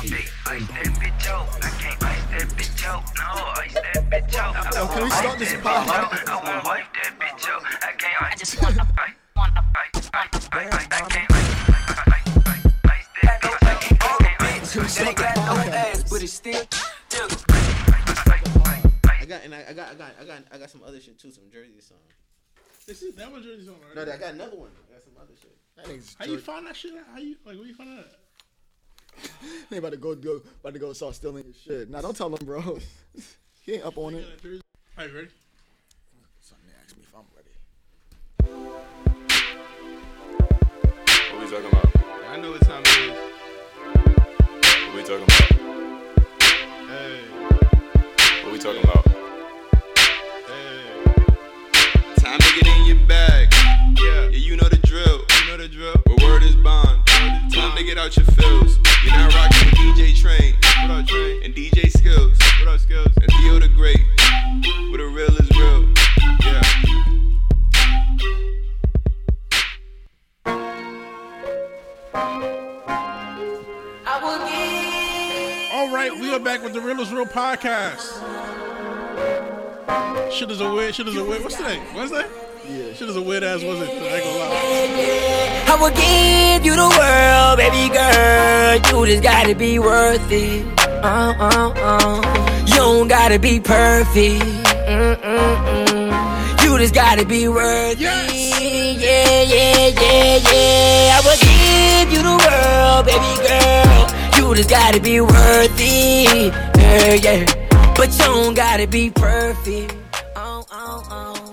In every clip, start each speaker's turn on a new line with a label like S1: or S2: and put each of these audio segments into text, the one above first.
S1: Ice that bitch out. I can't ice that bitch out. No, ice that bitch out.
S2: Yo, can we start this podcast?
S1: I want wife that bitch out. I can't
S3: I just
S1: I. I can't. I
S4: but it's still.
S5: I got and I, I got I got I got I got some other shit too, some Jersey songs.
S6: This is that was Jersey song, right?
S5: No, I got another one. I got some other shit.
S2: That nigga's
S6: How you find that shit? out? How you like? Where you find that?
S2: They about to go, go about to go start stealing your shit. Now don't tell them, bro. he ain't up on it.
S6: Are you All right, ready?
S2: Somebody asked me if I'm ready.
S7: What we talking about?
S8: I know what time it is.
S7: What we talking about?
S8: Hey,
S7: What we talking about?
S8: hey.
S7: Time to get in your bag.
S8: Yeah,
S7: Yeah, you know the drill.
S8: you know the drill.
S7: Where word is bond. Time to get out your feels. You're not rocking with DJ Train
S8: What up, Train?
S7: and DJ Skills
S8: What up, Skills?
S7: and Theo the Great. Where the real is real.
S8: Yeah.
S6: All right, we are back with the Real is Real podcast. Shit is a weird. Shit is a weird. What's today? Wednesday.
S2: Yeah.
S6: Shit is a weird ass Wednesday. I ain't gonna lie.
S4: I will give you the world, baby girl. You just gotta be worth it. Uh, uh, uh. You don't gotta be perfect. Mm, mm, mm. You just gotta be worth
S6: Yes.
S4: it. Yeah, yeah, yeah, yeah. I will give you the world, baby girl. You just gotta be worth it. Yeah, yeah. But you don't gotta be perfect. Oh, oh, oh.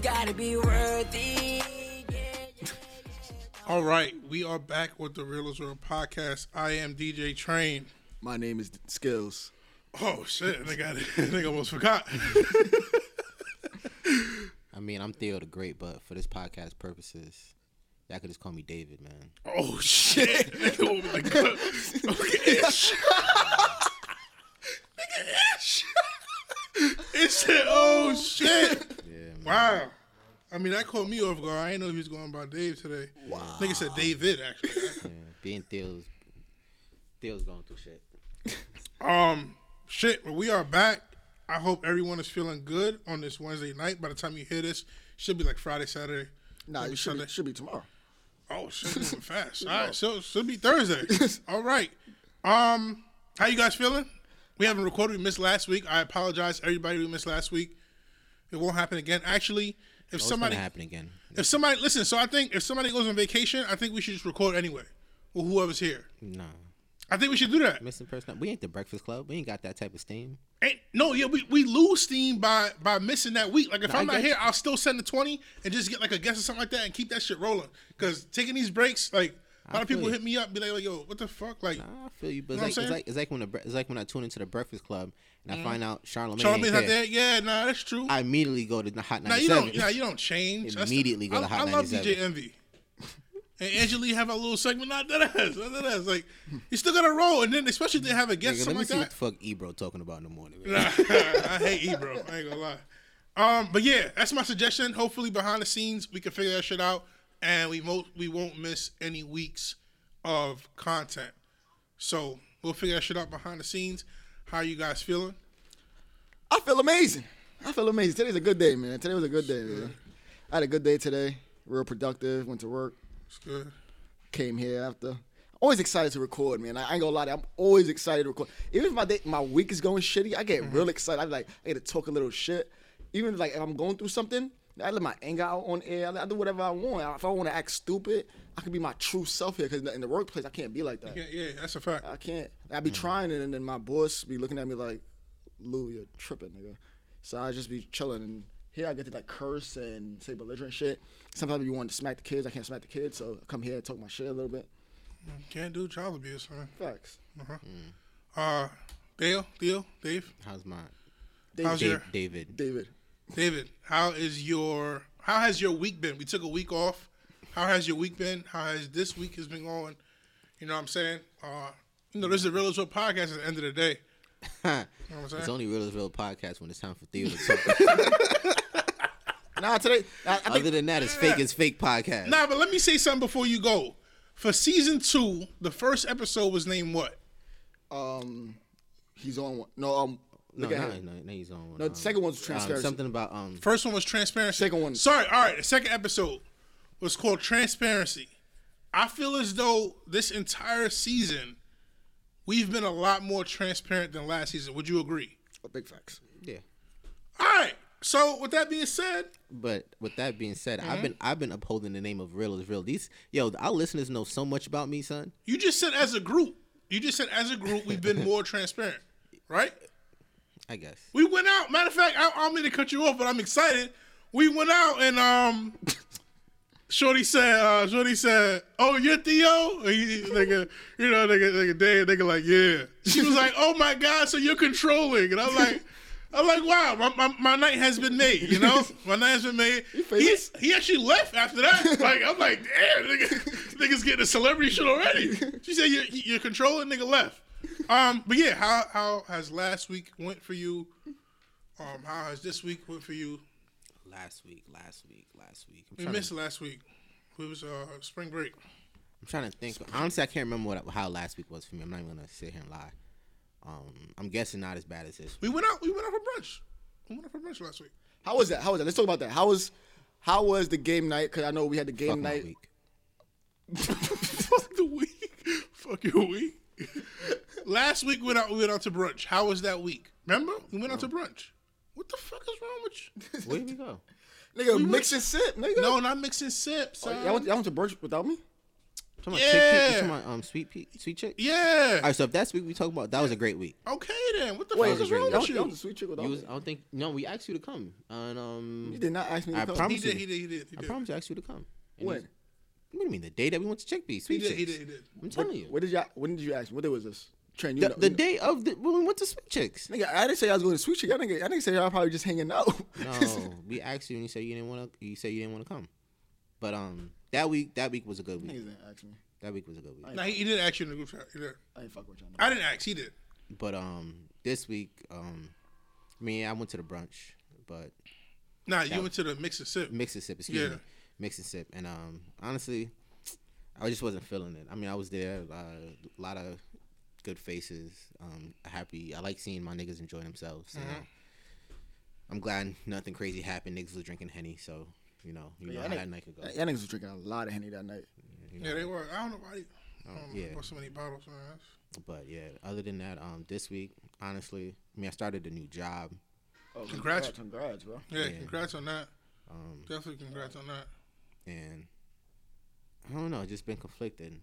S4: You just gotta be worth it. Yeah, yeah.
S6: All right, we are back with the Real is Real podcast. I am DJ Train.
S2: My name is Skills.
S6: Oh shit! I got it. I think I almost forgot.
S5: I mean, I'm Theo the Great, but for this podcast purposes, y'all could just call me David, man.
S6: Oh shit! oh over the gun. Okay, ish. Nigga, ish. It said, "Oh shit!"
S5: Yeah, man.
S6: Wow. I mean, that caught me off guard. I didn't know he was going by Dave today. Wow. Nigga said David actually.
S5: Yeah, being Theo's, Theo's going through shit.
S6: Um, shit. But we are back. I hope everyone is feeling good on this Wednesday night. By the time you hear this, should be like Friday, Saturday.
S2: Nah,
S6: maybe
S2: it should be, should be tomorrow.
S6: Oh shit, moving fast. All right, so should be Thursday. All right. Um, how you guys feeling? We haven't recorded. We missed last week. I apologize, everybody. We missed last week. It won't happen again. Actually, if somebody,
S5: happen again?
S6: if somebody, listen. So I think if somebody goes on vacation, I think we should just record anyway, or whoever's here.
S5: Nah,
S6: I think we should do that.
S5: missing person. We ain't the Breakfast Club. We ain't got that type of steam.
S6: Ain't, no, yeah, we, we lose steam by by missing that week. Like if
S5: I
S6: I'm not here. I'll still send the twenty and just get like a guest or something like that and keep that shit rolling. Cause taking these breaks, like a lot of people
S5: feel you.
S6: hit me up, be like, like, yo, what the fuck, like.
S5: Nah, I feel you, but
S6: Know what
S5: it's,
S6: I'm
S5: like, it's like it's like when the it's like when I tune into the Breakfast Club and I find out Charlamagne,
S6: Charlamagne's
S5: ain't
S6: not there. Yeah, nah, that's true.
S5: I immediately go to the Hot
S6: Now you don't. Nah, you don't change. That's the-
S5: Immediately go to
S6: I,
S5: Hot night.
S6: I love
S5: 97.
S6: DJ Envy. And Angela Yee have a little segment. Not that ass. Not that ass. Like you still gotta roll, and then especially if they have a guest,
S5: Nigga, let me
S6: something
S5: see
S6: like
S5: what the fuck Ebro talking about in the morning.
S6: Nah, I hate Ebro. I ain't gonna lie. Um, but yeah, that's my suggestion. Hopefully, behind the scenes, we can figure that shit out, and we won't we won't miss any weeks of content. So we'll figure that shit out behind the scenes. How you guys feeling?
S2: I feel amazing. I feel amazing. Today's a good day, man. Today was a good day, man. I had a good day today. Real productive. Went to work.
S6: It's good.
S2: Came here after. Always excited to record, man. I ain't gonna lie. to you, I'm always excited to record. Even if my day, my week is going shitty, I get mm-hmm. real excited. I'm like, I get to talk a little shit. Even if, like if I'm going through something, I let my anger out on air. I do whatever I want. If I want to act stupid, I can be my true self here. Because in the workplace, I can't be like that.
S6: Yeah, yeah, that's a fact.
S2: I can't. I be trying it, and then my boss be looking at me like, "Lou, you're tripping, nigga." So I just be chilling, and here I get to like curse and say belligerent shit. Sometimes you want to smack the kids, I can't smack the kids, so I come here and talk my shit a little bit.
S6: Can't do child abuse, man.
S2: Facts.
S6: Uh huh. Uh, Dale, Theo, Dave,
S5: How's mine?
S2: David.
S6: How's
S5: Da-
S6: your
S5: David.
S2: David.
S6: David? How is your How has your week been? We took a week off. How has your week been? How has this week has been going? You know what I'm saying? Uh, you know, this is a real as real podcast at the end of the day. You know what I'm saying?
S5: It's only real as real podcast when it's time for theater to talk.
S2: Nah, today I, I think
S5: Other than that, it's fake as fake podcast.
S6: Nah, but let me say something before you go. For season two, the first episode was named what?
S2: Um, he's on one. No, um,
S5: No,
S2: look
S5: no,
S2: at him.
S5: no, no, he's on one.
S2: No, the
S5: um,
S2: second one's
S5: um, something about um.
S6: First one was transparency.
S2: Second one-
S6: Sorry, all right. The second episode was called transparency. I feel as though this entire season we've been a lot more transparent than last season. Would you agree?
S2: Oh, big facts.
S5: Yeah.
S6: All right. So with that being said,
S5: But with that being said,
S2: Mm-hmm.
S5: I've been I've been upholding the name of real is real. These yo, our listeners know so much about me, son.
S6: you just said as a group. You just said as a group we've been more transparent, right?
S5: I guess.
S6: We went out. Matter of fact, I, I don't mean to cut you off, but I'm excited. We went out and um, Shorty said, uh, Shorty said, "Oh, you're Theo." And he, nigga, you know, nigga, nigga, Dave, nigga, like, yeah. She was like, "Oh my god, so you're controlling?" And I'm like. I'm like, wow, my, my, my night has been made, you know? My night has been made. He, he actually left after that. Like, I'm like, damn, nigga, nigga's getting a celebrity shit already. She said, you're, you're controlling, nigga left. Um, but yeah, how how has last week went for you? Um, how has this week went for you?
S5: Last week, last week, last week. I'm
S6: We missed
S5: to,
S6: last week. It was uh spring break.
S5: I'm trying to think. Honestly, I can't remember what how last week was for me. I'm not even gonna sit here and lie. Um, I'm guessing not as bad as this.
S6: We went out. We went out for brunch. We went out for brunch last week.
S2: How was that? How was that? Let's talk about that. How was how was the game night? Because I know we had the game
S5: Fuck my
S2: night.
S5: week.
S6: Fuck the week. Fuck your week. last week we went out. We went out to brunch. How was that week? Remember? We went out to brunch. What the fuck is wrong with you?
S5: Where did we go?
S2: Nigga, mix and sip, nigga.
S6: No, not mixing sips.
S2: Oh,
S6: son.
S2: y'all, went, y'all went to brunch without me?
S5: Talking about
S6: Yeah.
S5: chick talking about um sweet peak, sweet chick?
S6: yeah.
S5: All right, so if that's week we talk about, that was a great week.
S6: Okay then. What the
S2: Wait,
S6: fuck is
S5: great.
S6: wrong with
S2: y'all
S6: you?
S2: went to sweet chick without
S5: You was,
S2: me?
S5: I don't think no, we asked you to come, and um,
S2: You did not ask me to
S5: I
S2: come.
S5: promise
S6: He did.
S5: you.
S6: He did. He did. He
S5: I promise you, I asked you to come. And
S2: When?
S5: What do you mean the day that we went to Chick
S6: He
S5: Sweet
S6: did. He
S5: Chicks?
S6: did. He did.
S5: I'm telling you,
S2: What did y'all? When did you ask me? What day was this? Trent, you
S5: the,
S2: know,
S5: the
S2: you know.
S5: day of the when we went to Sweet Chicks.
S2: Nigga, I didn't say I was going to sweet chick. I didn't. I didn't say y'all probably just hanging out.
S5: No, we asked you and you said you didn't want to. You said you didn't want to come. But um, that week that week was a good week.
S2: Niggas didn't ask me.
S5: That week was a good week.
S6: Nah, he, he did ask you in the group chat. He
S2: didn't ain't fuck with y'all. No.
S6: I didn't ask. He did.
S5: But um, this week um, I mean I went to the brunch, but
S6: Nah, you went to the mix and sip.
S5: mix and sip. Excuse
S6: Yeah.
S5: me, mix and sip. And um, honestly, I just wasn't feeling it. I mean, I was there, uh, a lot of good faces. Um, happy. I like seeing my niggas enjoy themselves. You
S6: Mm-hmm.
S5: know? I'm glad nothing crazy happened. Niggas was drinking henny, so you know, you know
S2: Yeah,
S5: how
S2: that
S5: that night could go.
S2: Y'all niggas was drinking a lot of henny that night.
S5: you know?
S6: Yeah, they were. I don't know why. They, I don't know
S5: yeah.
S6: about so many bottles. Man. That's-
S5: But yeah, other than that, um, this week, honestly, I mean, I started a new job.
S2: Oh,
S6: Congrats.
S2: congrats, bro.
S6: Yeah,
S5: Yeah.
S6: congrats on that.
S5: Um,
S6: Definitely congrats on that.
S5: And I don't know, just been conflicted.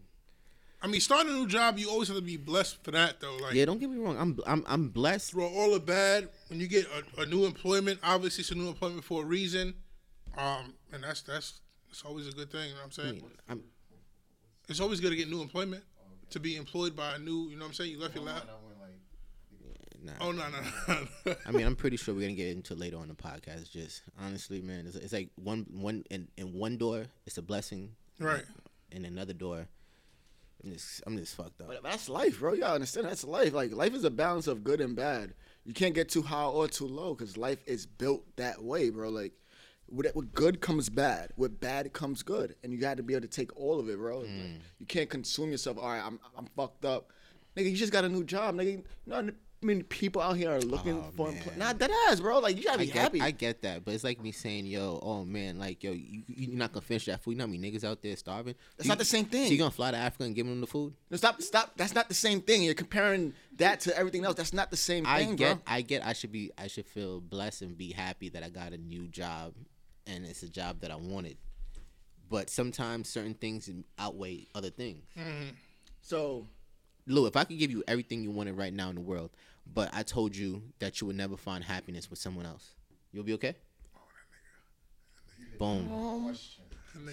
S6: I mean, starting a new job, you always have to be blessed for that, though. Like,
S5: Yeah, don't get me wrong. I'm I'm I'm blessed.
S6: through all the bad, when you get a, a new employment, obviously it's a new employment for a reason. Um, and that's that's it's always a good thing. You know what I'm
S5: I
S6: saying?
S5: mean, I'm
S6: It's always good to get new employment, to be employed by a new. You know what I'm saying? You left your lab.
S5: Nah.
S6: Oh no no no.
S5: I mean, I'm pretty sure we're gonna get into it later on the podcast. Just honestly, man, it's, it's like one one in, in one door, it's a blessing.
S6: Right.
S5: In another door, I'm just I'm just fucked up.
S2: But that's life, bro. You gotta understand that's life. Like life is a balance of good and bad. You can't get too high or too low because life is built that way, bro. Like with, with good comes bad, with bad comes good, and you got to be able to take all of it, bro. Like, you can't consume yourself. All right, I'm I'm fucked up, nigga. You just got a new job, nigga. You mean, people out here are looking
S5: Oh,
S2: for
S5: man.
S2: employment. Nah, that ass, bro. Like you gotta
S5: I
S2: be
S5: get,
S2: happy.
S5: I get that, but it's like me saying, "Yo, oh man, like yo, you, you're not gonna finish that food. You know how many niggas out there starving?
S2: That's
S5: So
S2: not the same thing.
S5: So you gonna fly to Africa and give them the food?
S2: no, stop, stop. That's not the same thing. You're comparing that to everything else. That's not the same
S5: I
S2: thing,
S5: get,
S2: bro.
S5: I get. I should be, I should feel blessed and be happy that I got a new job, and it's a job that I wanted. But sometimes certain things outweigh other things. Mm-hmm.
S2: So
S5: Lou, if I could give you everything you wanted right now in the world, but I told you that you would never find happiness with someone else, you'll be okay. Boom.
S6: That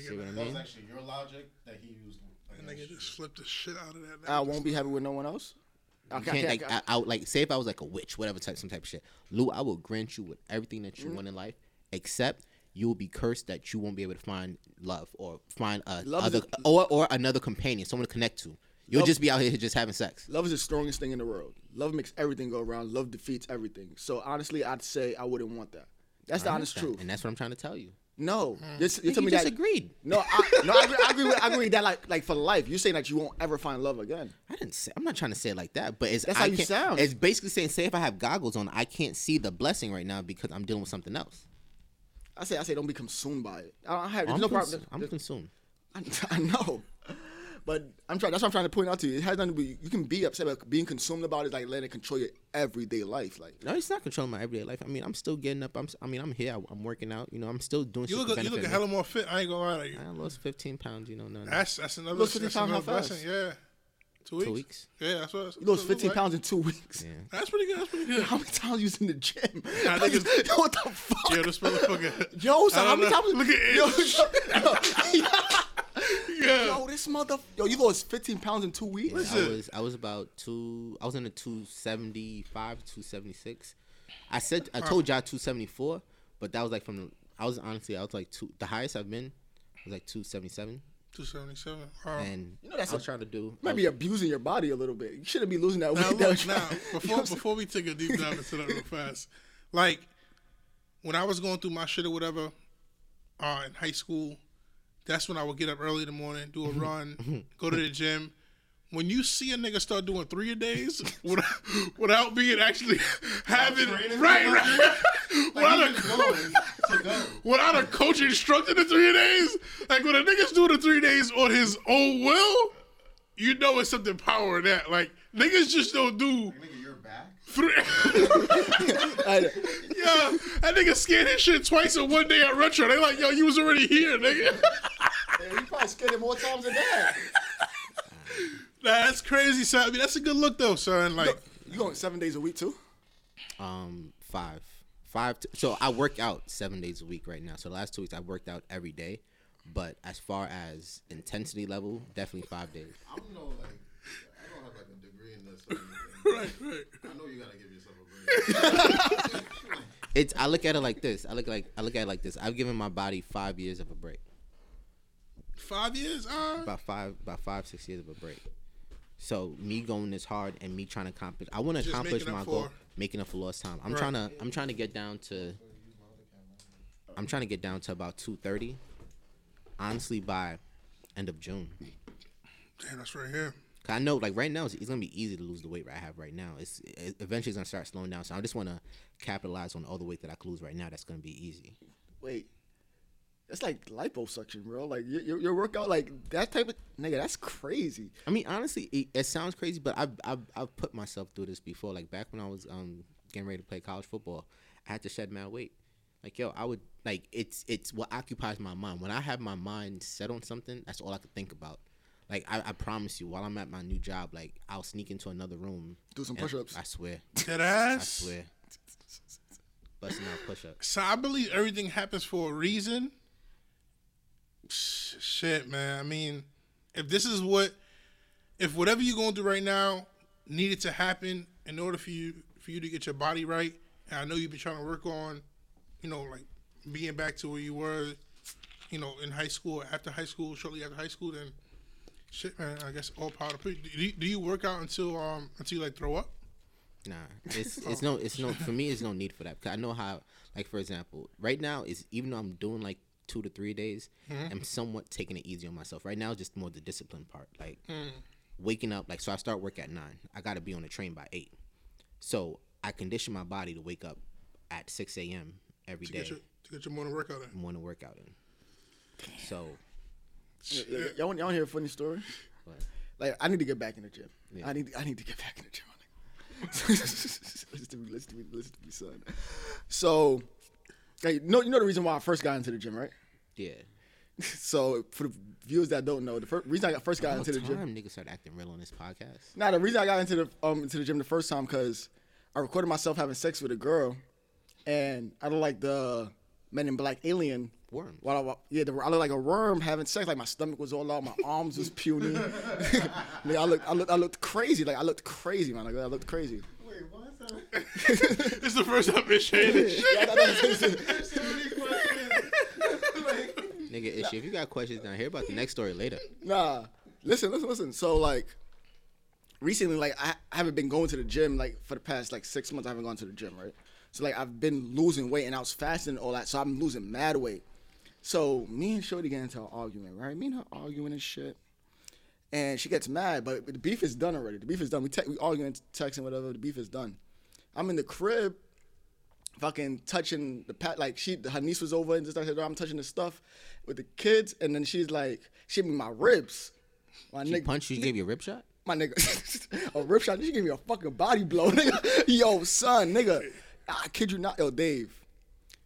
S5: See what I
S6: nigga,
S5: mean?
S3: actually your logic that he used.
S6: that nigga just flipped the shit out of that. Nigga.
S2: I won't be happy with no one else.
S5: You
S2: Okay,
S5: can't
S2: okay,
S5: like
S2: okay.
S5: I, I would like say if I was like a witch, whatever type some type of shit. Lou, I will grant you with everything that
S2: Mm-hmm.
S5: you want in life, except you will be cursed that you won't be able to find love or find a
S2: Love
S5: other
S2: a-
S5: or or another companion, someone to connect to. You'll
S2: Love-
S5: just be out here just having sex.
S2: Love is the strongest thing in the world. Love makes everything go around. Love defeats everything. So honestly, I'd say I wouldn't want that. That's the honest truth.
S5: and that's what I'm trying to tell you.
S2: No,
S6: Hmm.
S2: you're, you're telling
S5: you
S2: me
S5: just
S2: that.
S5: agreed.
S2: No, I, no, I agree, I agree with I agree with that. Like, like for life, you're saying that you won't ever find love again.
S5: I didn't say. I'm not trying to say it like that, but it's
S2: That's
S5: I
S2: how you sound.
S5: It's basically saying, say if I have goggles on, I can't see the blessing right now because I'm dealing with something else.
S2: I say, I say, don't be consumed by it. I don't have. There's
S5: I'm,
S2: no
S5: cons-
S2: problem.
S5: I'm consumed.
S2: I, I know, but I'm trying. That's what I'm trying to point out to you. It has nothing to be. You can be upset, but being consumed about it, like letting it control your everyday life. Like,
S5: No, it's not controlling my everyday life. I mean, I'm still getting up. I'm. s- I mean, I'm here. I- I'm working out. You know, I'm still doing.
S6: You look you look a
S5: me.
S6: hella more fit. I ain't gonna lie to you.
S5: I lost 15 pounds. You know, no, no.
S6: That's that's another,
S2: lost 15
S6: that's
S2: pounds how fast?
S6: Yeah, two weeks.
S5: two weeks.
S6: Yeah, that's what. That's
S2: you lost 15
S6: look
S2: pounds in two weeks.
S5: Yeah.
S6: That's pretty good. That's pretty good.
S2: How many times you was in the gym?
S6: I think it's-
S2: Yo, what the fuck?
S6: Yeah, this motherfucker.
S2: Yo, so how many
S6: know.
S2: times?
S6: Look at
S2: yo,
S6: it.
S2: yo,
S6: Yeah.
S2: yo, this mother. Yo, you lost 15 pounds in two weeks.
S5: I
S6: Listen.
S5: was I was about two. I was in the 275, 276. I said I told y'all 274, but that was like from the. I was honestly I was like two. The highest I've been was like 277,
S6: Two seventy seven. Wow.
S5: and
S2: You know, that's
S5: I was
S2: a-
S5: trying to do.
S2: You might be abusing your body a little bit. You shouldn't be losing that
S6: Now
S2: weight.
S6: look,
S2: that
S6: now
S2: much. You know
S6: before
S2: what I'm saying?
S6: before we take a deep dive into that real fast, like when I was going through my shit or whatever, uh, in high school, that's when I would get up early in the morning, do a mm-hmm. run, mm-hmm. go to the gym. When you see a nigga start doing three a days without, without being actually having right, right, without, a, without a coach instructing the three a days, like when a nigga's doing the three days on his own will, you know it's something power in that. Like niggas just don't do
S3: Nigga, you're back.
S6: Three.
S2: I-
S6: yeah, that nigga scanned his shit twice in one day at retro. They like, yo, you was already here, nigga.
S2: Yeah, you probably scared it more times than that.
S6: Nah, that's crazy, son. I mean, that's a good look though, son. Like,
S2: You going seven days a week too?
S5: Um, five, five. To, so I work out seven days a week right now. So the last two weeks I've worked out every day, but as far as intensity level, definitely five days.
S3: I don't know, like, I don't have like a degree in this. Or anything.
S6: Right, right.
S3: I know you gotta give yourself a break.
S5: It's I look at it like this. I look like I look at it like this. I've given my body five years of a break.
S6: Five years, uh,
S5: About five, about five, six years of a break. So me going this hard and me trying to accomplish, I want to accomplish my goal,
S6: for-
S5: making up for lost time. I'm
S6: Right.
S5: trying to, I'm trying to get down to, I'm trying to get down to about two thirty. Honestly, by end of June.
S6: damn, that's right here.
S5: 'Cause I know, like right now, it's, it's gonna be easy to lose the weight I have right now. It's it, eventually it's gonna start slowing down. So I just want to capitalize on all the weight that I can lose right now. That's gonna be easy.
S2: Wait, that's like liposuction, bro. Like your, your, workout, like that type of nigga. That's crazy.
S5: I mean, honestly, it, it sounds crazy, but I've, I've I've put myself through this before. Like back when I was um getting ready to play college football, I had to shed my weight. Like yo, I would like it's it's what occupies my mind. When I have my mind set on something, that's all I can think about. Like I, I promise you, while I'm at my new job, like I'll sneak into another room,
S2: Do some
S5: and-
S2: push-ups.
S5: I swear,
S6: Dead ass.
S5: I swear, busting out push-ups.
S6: So I believe everything happens for a reason. Sh- Shit, man. I mean, if this is what, if whatever you're going through right now needed to happen in order for you for you to get your body right, and I know you've been trying to work on, you know, like being back to where you were, you know, in high school, after high school, shortly after high school, then shit, man. I guess all power to you. Do you, do you work out until um until you like throw up?
S5: Nah, it's it's no it's no for me. It's no need for that. Cause I know how. Like for example, right now is even though I'm doing like two to three days, I'm somewhat taking it easy on myself. Right now, it's just more the discipline part. Like waking up. Like so, I start work at nine. I got to be on the train by eight. So I condition my body to wake up at six a.m. every
S6: To
S5: day.
S6: get your to get your morning workout in.
S5: morning workout in. So
S2: Y'all, want- y'all to hear a funny story?
S5: What?
S2: Like I need to get back in the gym.
S5: Yeah.
S2: I need I need to get back in the gym. listen to me, listen to me, listen to me, son. So, like, no, you know the reason why I first got into the gym, right?
S5: yeah.
S2: So for the viewers that don't know, the fir- reason I got, first got into the gym.
S5: niggas start acting real on this podcast.
S2: Nah, the reason I got into the um into the gym the first time because I recorded myself having sex with a girl, and I don't like the Men in Black alien.
S5: Worms.
S2: While I, yeah, the, I look like a worm having sex. Like my stomach was all out, my arms was puny. Nigga, I looked, I looked, I looked crazy. Like I looked crazy, man. Like, I looked crazy.
S3: Wait, what?
S6: This is the first time I've saying this shit.
S2: Yeah, that- that-
S5: Nigga, issue. If you got questions down here about the next story later.
S2: Nah, listen, listen, listen. So like, recently, like I, I haven't been going to the gym like for the past like six months. I haven't gone to the gym, right? So like I've been losing weight and I was fasting and all that, so I'm losing mad weight. So me and Shorty get into an argument, right? Me and her arguing and shit. And she gets mad, but the beef is done already. The beef is done. We te- we arguing, texting, whatever. The beef is done. I'm in the crib, fucking touching the pat. Like she, her niece was over and just like I'm touching the stuff with the kids, and then she's like, she hit me my ribs. My
S5: She
S2: nigga,
S5: punched you, gave you a rip shot.
S2: my nigga, a rip shot. She gave me a fucking body blow, nigga. Yo, son, nigga, I kid you not, yo, Dave.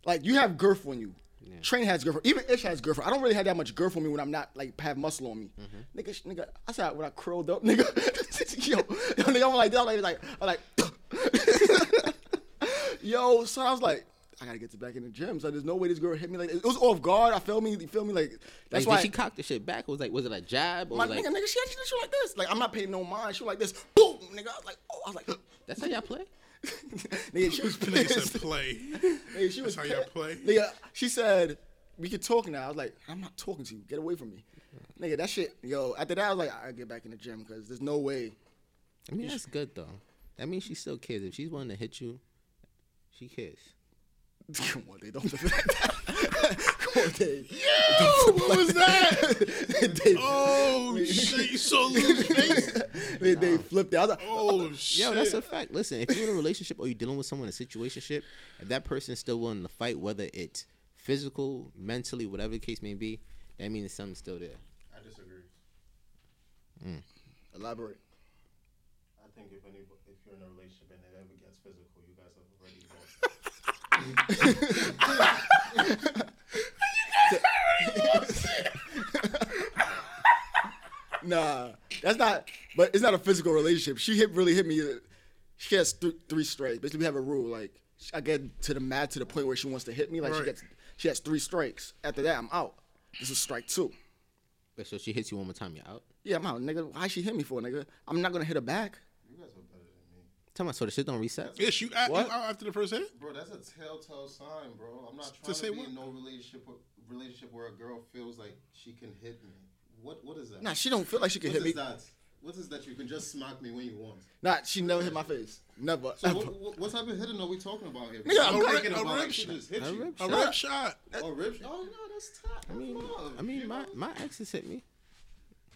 S2: Like you have girth on you. Train has girlfriend. Even Ish has girlfriend. I don't really have that much girth on me when I'm not like have muscle on me. Mm-hmm. Nigga, sh- nigga, I said when I curled up, nigga. yo, yo, nigga, I'm like, I'm like, like, I'm like, yo. So I was like. I gotta get to back in the gym. So there's no way this girl hit me like it was off guard. I feel me. You feel me? Like that's
S5: Like,
S2: why
S5: she cocked the shit back? It was like, was it a jab or
S2: my
S5: like?
S2: nigga, nigga, she actually she like this. Like I'm not paying no mind. She was like this. Boom, nigga. I was like, oh, I was like,
S5: That's how y'all play.
S2: nigga, she was
S6: Nigga
S2: pissed.
S6: said play.
S2: Nigga, she was
S6: That's how y'all play?
S2: Nigga, she said we could talk now. I was like, I'm not talking to you. Get away from me. Nigga, that shit. Yo, after that, I was like, I get back in the gym because there's no way.
S5: I mean, that's good though. That means she still cares. If she's willing to hit you, she cares.
S2: Come on, they don't flip that. Come on, Dave.
S6: Yo, what was that?
S2: Dave,
S6: Oh shit! You saw Lou's face.
S2: they, they flipped it. I was like,
S6: Oh shit!
S5: Yo, that's a fact. Listen, if you're in a relationship or you're dealing with someone in a situationship, if that person is still willing to fight, whether it's physical, mentally, whatever the case may be, that means something's still there.
S3: I disagree. Mm.
S2: elaborate.
S3: I think if any, if you're in a relationship and it ever gets physical, you guys have already lost.
S2: Nah, that's not. But it's not a physical relationship. She hit really hit me. She has th- three strikes. Basically, we have a rule. Like I get to the mat to the point where she wants to hit me. Like she gets, she has three strikes. After that, I'm out. This is strike two.
S5: Wait, so she hits you one more time, you're out.
S2: Yeah, I'm out, nigga. Why she hit me for, nigga? I'm not gonna hit her back.
S3: You guys are better than me,
S5: Tell me, so the shit don't reset.
S6: Yes, you out,
S2: What?
S6: out after the first hit.
S3: bro. That's a telltale sign, bro. I'm not trying to,
S6: say
S3: be
S6: what?
S3: in no relationship with, relationship where a girl feels like she can hit me. What what is that?
S2: Nah, she don't feel like she can
S3: What
S2: hit me.
S3: is that? What is that? You can just smack me when you want.
S2: Nah, she never hit my face. Never.
S3: So
S2: ever.
S3: what, what, what type of hitting are we talking about here?
S2: Nigga, I'm
S3: I'm thinking
S6: a
S3: about
S6: rip
S3: like she
S6: shot.
S3: just hit
S5: A
S3: you.
S5: rip
S6: A
S5: shot.
S6: rip oh, shot.
S3: Oh, rip shot. Oh no, that's tough.
S5: I mean, I mean, my my exes hit me.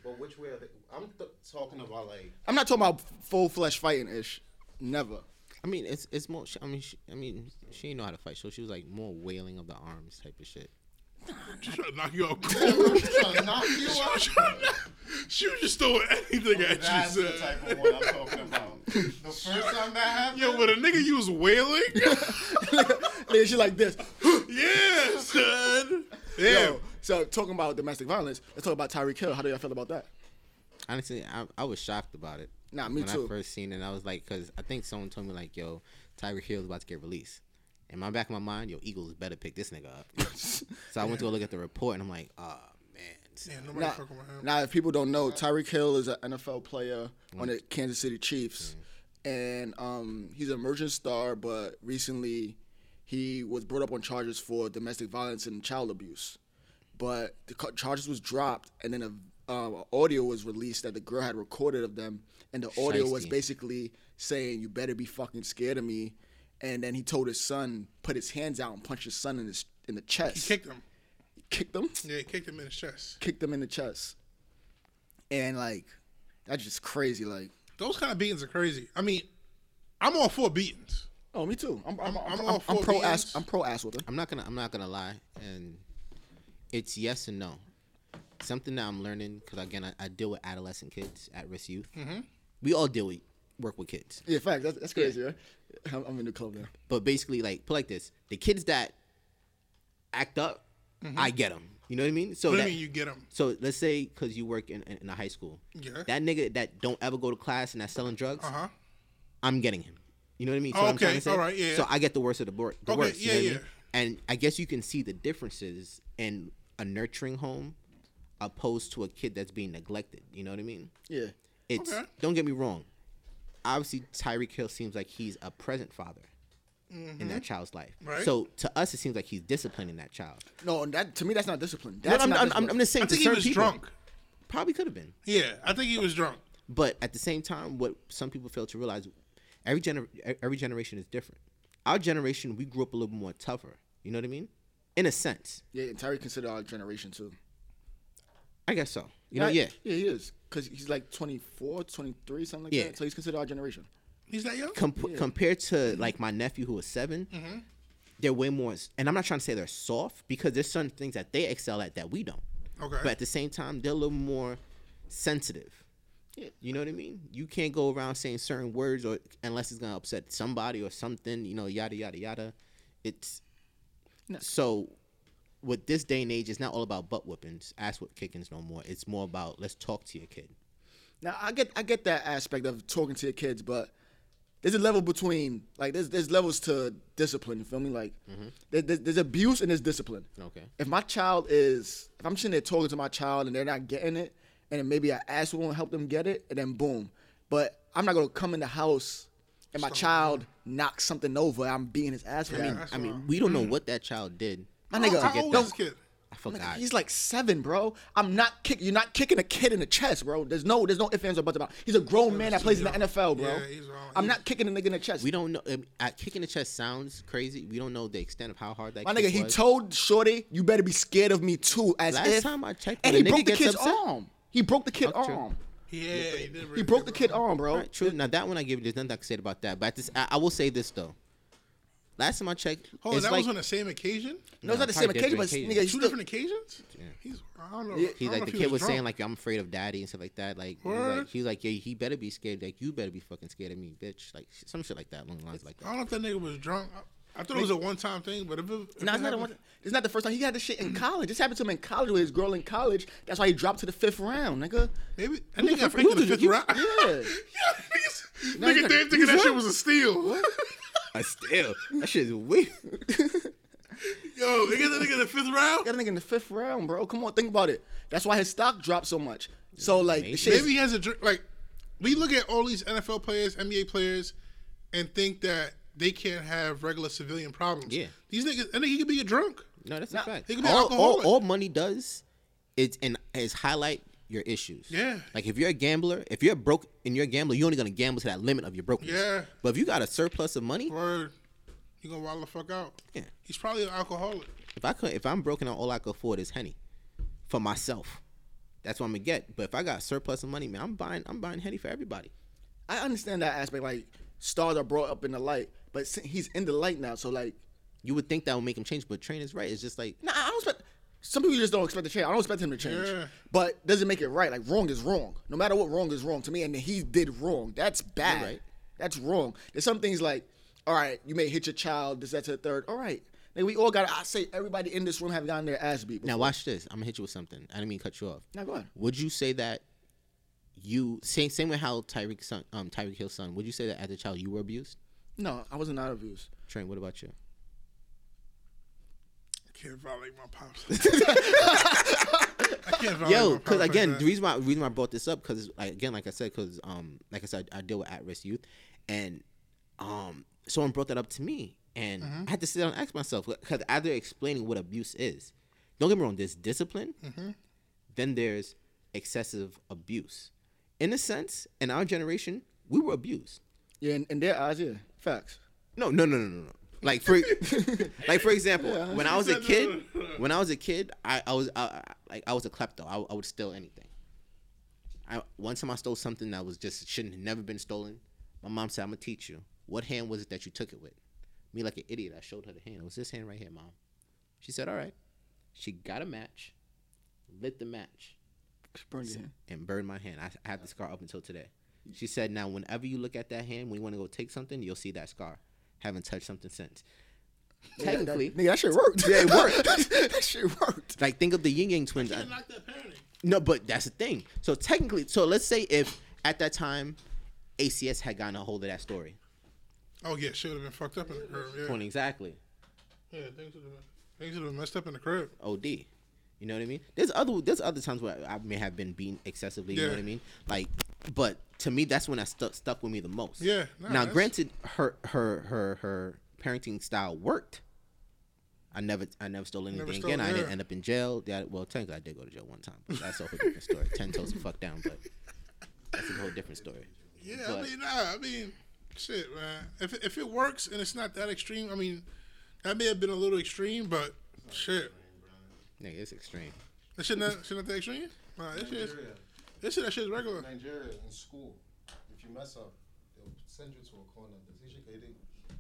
S3: But which way are they? I'm th- talking about like.
S2: I'm not talking about full flesh fighting ish. Never.
S5: I mean, it's it's more. I mean, she, I mean, she didn't know how to fight, so she was like more wailing of the arms type of shit.
S6: She's trying to knock you out.
S3: I'm trying to knock you out.
S6: she was just throwing anything at
S3: That's
S6: you.
S3: the
S6: son.
S3: type of one I'm talking about. The first time that happened.
S6: Yo, but a nigga you was wailing?
S2: Nigga, she like this.
S6: yeah, son. Yeah.
S2: Yo, so talking about domestic violence, let's talk about Tyreek Hill. How do y'all feel about that?
S5: Honestly, I, I was shocked about it.
S2: Nah, me too.
S5: when
S2: too.
S5: I first seen it, I was like, because I think someone told me like, yo, Tyreek Hill is about to get released. In my back of my mind, yo, Eagles better pick this nigga up. so I went to go look at the report, and I'm like, oh man.
S6: Yeah, nobody
S2: Now,
S6: fucking with him.
S2: now, if people don't know, Tyreek Hill is an NFL player on the Kansas City Chiefs, and um, he's an emerging star. But recently, he was brought up on charges for domestic violence and child abuse. But the charges was dropped, and then a uh, audio was released that the girl had recorded of them, and the audio was basically saying, "You better be fucking scared of me." And then he told his son, put his hands out and punch his son in his in the chest.
S6: He kicked him.
S2: He kicked him
S6: Yeah, he kicked him in his chest.
S2: kicked him in the chest. And like, that's just crazy. Like,
S6: Those kind of beatings are crazy. I mean, I'm all for beatings.
S2: oh, me too. I'm I'm, I'm,
S6: I'm
S2: I'm,
S6: all
S2: I'm pro
S6: beans.
S2: ass. I'm pro ass with her.
S5: I'm not gonna I'm not gonna lie, and it's yes and no. Something that I'm learning because again I, I deal with adolescent kids at risk youth.
S6: Mm-hmm.
S5: We all deal with work with kids,
S2: Yeah, fact. That's, that's crazy, right? I'm, I'm in the club now.
S5: but basically like put like this: the kids that act up, I get them. You know what I mean? So
S6: Mm-hmm. What
S5: that,
S6: you mean you get them.
S5: so let's say because you work in, in in a high school,
S6: Yeah.
S5: that nigga that don't ever go to class and that's selling drugs,
S6: Uh huh.
S5: I'm getting him. You know what I mean? So
S6: Oh, okay,
S5: to say?
S6: alright, yeah.
S5: So I get the worst of the, bor- the
S6: Okay,
S5: worst. you
S6: yeah,
S5: know what I
S6: yeah.
S5: mean? And I guess you can see the differences in a nurturing home opposed to a kid that's being neglected. You know what I mean?
S2: Yeah.
S5: It's
S6: Okay.
S5: don't get me wrong. Obviously, Tyreek Hill seems like he's a present father in that child's life.
S6: Mm-hmm. Right.
S5: So to us, it seems like he's disciplining that child.
S2: No, that to me that's not discipline.
S5: No, I'm,
S2: not
S5: I'm, I'm. I'm just saying.
S6: I
S5: to
S6: think he was
S5: people,
S6: drunk.
S5: Probably could have been.
S6: Yeah, I think he was drunk.
S5: But at the same time, what some people fail to realize, every gener- every generation is different. Our generation, we grew up a little more tougher. You know what I mean? in a sense.
S2: Yeah, and Tyreek considered our generation too.
S5: I guess so. You know, yeah.
S2: Yeah, he is. Because he's like 24, 23, something like
S5: Yeah.
S2: that. So he's considered our generation.
S6: He's that young.
S5: Com- Compared to like my nephew who was 7
S6: Mm-hmm.
S5: they're way more. And I'm not trying to say they're soft because there's certain things that they excel at that we don't.
S6: Okay.
S5: But at the same time, they're a little more sensitive.
S2: Yeah.
S5: You know what I mean? You can't go around saying certain words or unless it's gonna upset somebody or something. You know, yada yada yada. It's so with this day and age, it's not all about butt whippings, ass whip kickings no more. It's more about let's talk to your kid.
S2: Now I get I get that aspect of talking to your kids, but there's a level between like there's there's levels to discipline. You feel me? Like mm-hmm. there, there's, there's abuse and there's discipline.
S5: Okay.
S2: If my child is if I'm sitting there talking to my child and they're not getting it, and then maybe I ask won't help them get it, and then boom. But I'm not gonna come in the house and my child knocks something over. I'm beating his ass for
S5: I mean, I mean, we don't know mm-hmm. what that child did.
S2: My nigga,
S6: How
S2: get
S6: old is this kid?
S5: I forgot.
S2: He's like seven, bro. I'm not kick. You're not kicking a kid in the chest, bro. There's no, there's no ifs ands or buts about. it. He's a grown man that plays in the NFL, bro.
S6: Yeah, he's wrong.
S2: I'm
S6: He's-
S2: not kicking a nigga in the chest.
S5: we don't know. Um, at kicking the chest sounds crazy. We don't know the extent of how hard that.
S2: My
S5: kick
S2: nigga, he told Shorty, "You better be scared of me too." As
S5: Last
S2: if,
S5: time I checked,
S2: and he broke the kid's
S5: upset-
S2: arm. He broke the kid
S5: Fuck
S2: arm.
S6: Yeah, he did.
S2: He broke the kid arm, bro.
S5: All right, true. Now that one I give you, there's nothing I can say about that. But this, I, I will say this though. Last time I checked,
S6: Hold on,
S5: it's
S6: that
S5: like
S6: was on the same occasion.
S2: No, it's not the same occasion, but
S5: different
S2: nigga,
S6: Two
S2: still,
S6: different occasions. He's. I don't know. I
S5: he's
S6: don't
S5: like
S6: know
S5: the kid was saying like I'm afraid of daddy and stuff like that. Like he's
S6: Word.
S5: like he's like yeah, he better be scared. Like you better be fucking scared of me, bitch. Like some shit like that, along the lines like
S6: I don't know if that nigga was drunk. I, I thought it was a one-time thing, but if it, if
S2: Nah,
S6: it
S2: it's not, the
S6: happened-
S2: one, it's not the first time. He had this shit in college. This happened to him in college with his girl in college. That's why he dropped to the fifth round, nigga.
S6: maybe that
S5: Who's
S6: nigga
S5: the
S6: got picked in the fifth round.
S2: Yeah.
S6: yeah, niggas, nigga
S2: he's-
S6: Dave thinking that shit was a steal.
S5: I still that shit is weird.
S6: Yo, they got that nigga in the fifth round.
S2: Got a nigga in the fifth round, bro. Come on, think about it. That's why his stock dropped so much. So like, the shit is-
S6: Maybe he has a dr- like. We look at all these NFL players, NBA players, and think that they can't have regular civilian problems.
S5: Yeah.
S6: these niggas. I think he could be a drunk.
S5: No, that's
S2: Nah,
S5: a fact.
S6: he could be
S5: all, all,
S6: alcoholic.
S5: all money does is and is highlight your issues.
S6: Yeah.
S5: Like if you're a gambler, if you're broke and you're a gambler, you're only gonna gamble to that limit of your brokenness.
S6: Yeah.
S5: But if you got a surplus of money,
S6: Word, he gonna wild the fuck out.
S5: Yeah.
S6: he's probably an alcoholic.
S5: if I could, if I'm broken out, all I could afford is henny for myself. That's what I'm gonna get. But if I got surplus of money, man, I'm buying, I'm buying henny for everybody.
S2: I understand that aspect. Like stars are brought up in the light, but he's in the light now. So like,
S5: You would think that would make him change, but Train is right. It's just like
S2: nah, I don't expect. Some people just don't expect to change. I don't expect him to change.
S6: Yeah.
S2: But doesn't make it right. Like wrong is wrong. No matter what, wrong is wrong to me. And he did wrong. That's bad.
S5: right.
S2: That's wrong. There's some things like, all right, you may hit your child. This, that, to the third. All right. Like, we all got. I say everybody in this room have gotten their ass beat.
S5: now watch this. I'm gonna hit you with something. I didn't mean to cut you off.
S2: Now go ahead.
S5: Would you say that you same same with how Tyreek son um Tyreek Hill's son? Would you say that as a child you were abused?
S2: No, I wasn't out of abuse.
S5: Train, what about you?
S6: I can't violate my pops. I can't violate
S5: Yo, because again, the reason why the reason why I brought this up because like, again, like I said, because um, like I said, I deal with at risk youth, and um, someone brought that up to me, and
S6: Mm-hmm.
S5: I had to sit down and ask myself because as they're explaining what abuse is, don't get me wrong, there's discipline,
S6: Mm-hmm.
S5: then there's excessive abuse. In a sense, in our generation, we were abused.
S2: Yeah, in, in their eyes, yeah, facts.
S5: No, no, no, no, no, no. Like for, like for example, when I was a kid, when I was a kid, I, I was I, I- like I was a klepto. I, I would steal anything. I one time I stole something that was just shouldn't have never been stolen. My mom said, "I'm gonna teach you. What hand was it that you took it with?" Me like an idiot, I showed her the hand. It was this hand right here, mom. She said, "All right." She got a match, lit the match,
S2: Burn your hand.
S5: and burned my hand. I, I had the scar up until today. She said, "Now, whenever you look at that hand, when you want to go take something, you'll see that scar. Haven't touched something since." Technically,
S2: Nigga, that shit worked. Yeah, it worked. that shit worked.
S5: like think of the Yin Yang twins. I-
S6: Knock that parenting.
S5: no, but that's the thing. So technically, so let's say if at that time ACS had gotten a hold of that story.
S6: Oh yeah, shit would have been fucked up in the crib. Yeah,
S5: Point exactly.
S6: yeah things would have been, things would have been messed up in the crib.
S5: OD. You know what I mean? There's other there's other times where I may have been beaten excessively. You know what I mean? Like, but to me, that's when that stuck stuck with me the most.
S6: Yeah,
S5: now,
S6: that's-
S5: granted, her her her her parenting style worked. I never I never stole anything
S6: Never stole,
S5: again. I didn't end up in jail. Yeah, well, technically, I did go to jail one time, but that's a whole different story. Ten toes the fuck down, but that's a whole different story.
S6: Yeah,
S5: But-
S6: I mean, nah, I mean, shit, man. If it- if it works and it's not that extreme, I mean, that may have been a little extreme, but Shit.
S5: Nigga, it's extreme.
S6: That shit not, shit not that extreme? Nah, this shit is,
S3: Nigeria.
S6: this shit, that shit is regular.
S3: Nigeria in school, if you mess up, they'll send you to a corner. The teacher can either,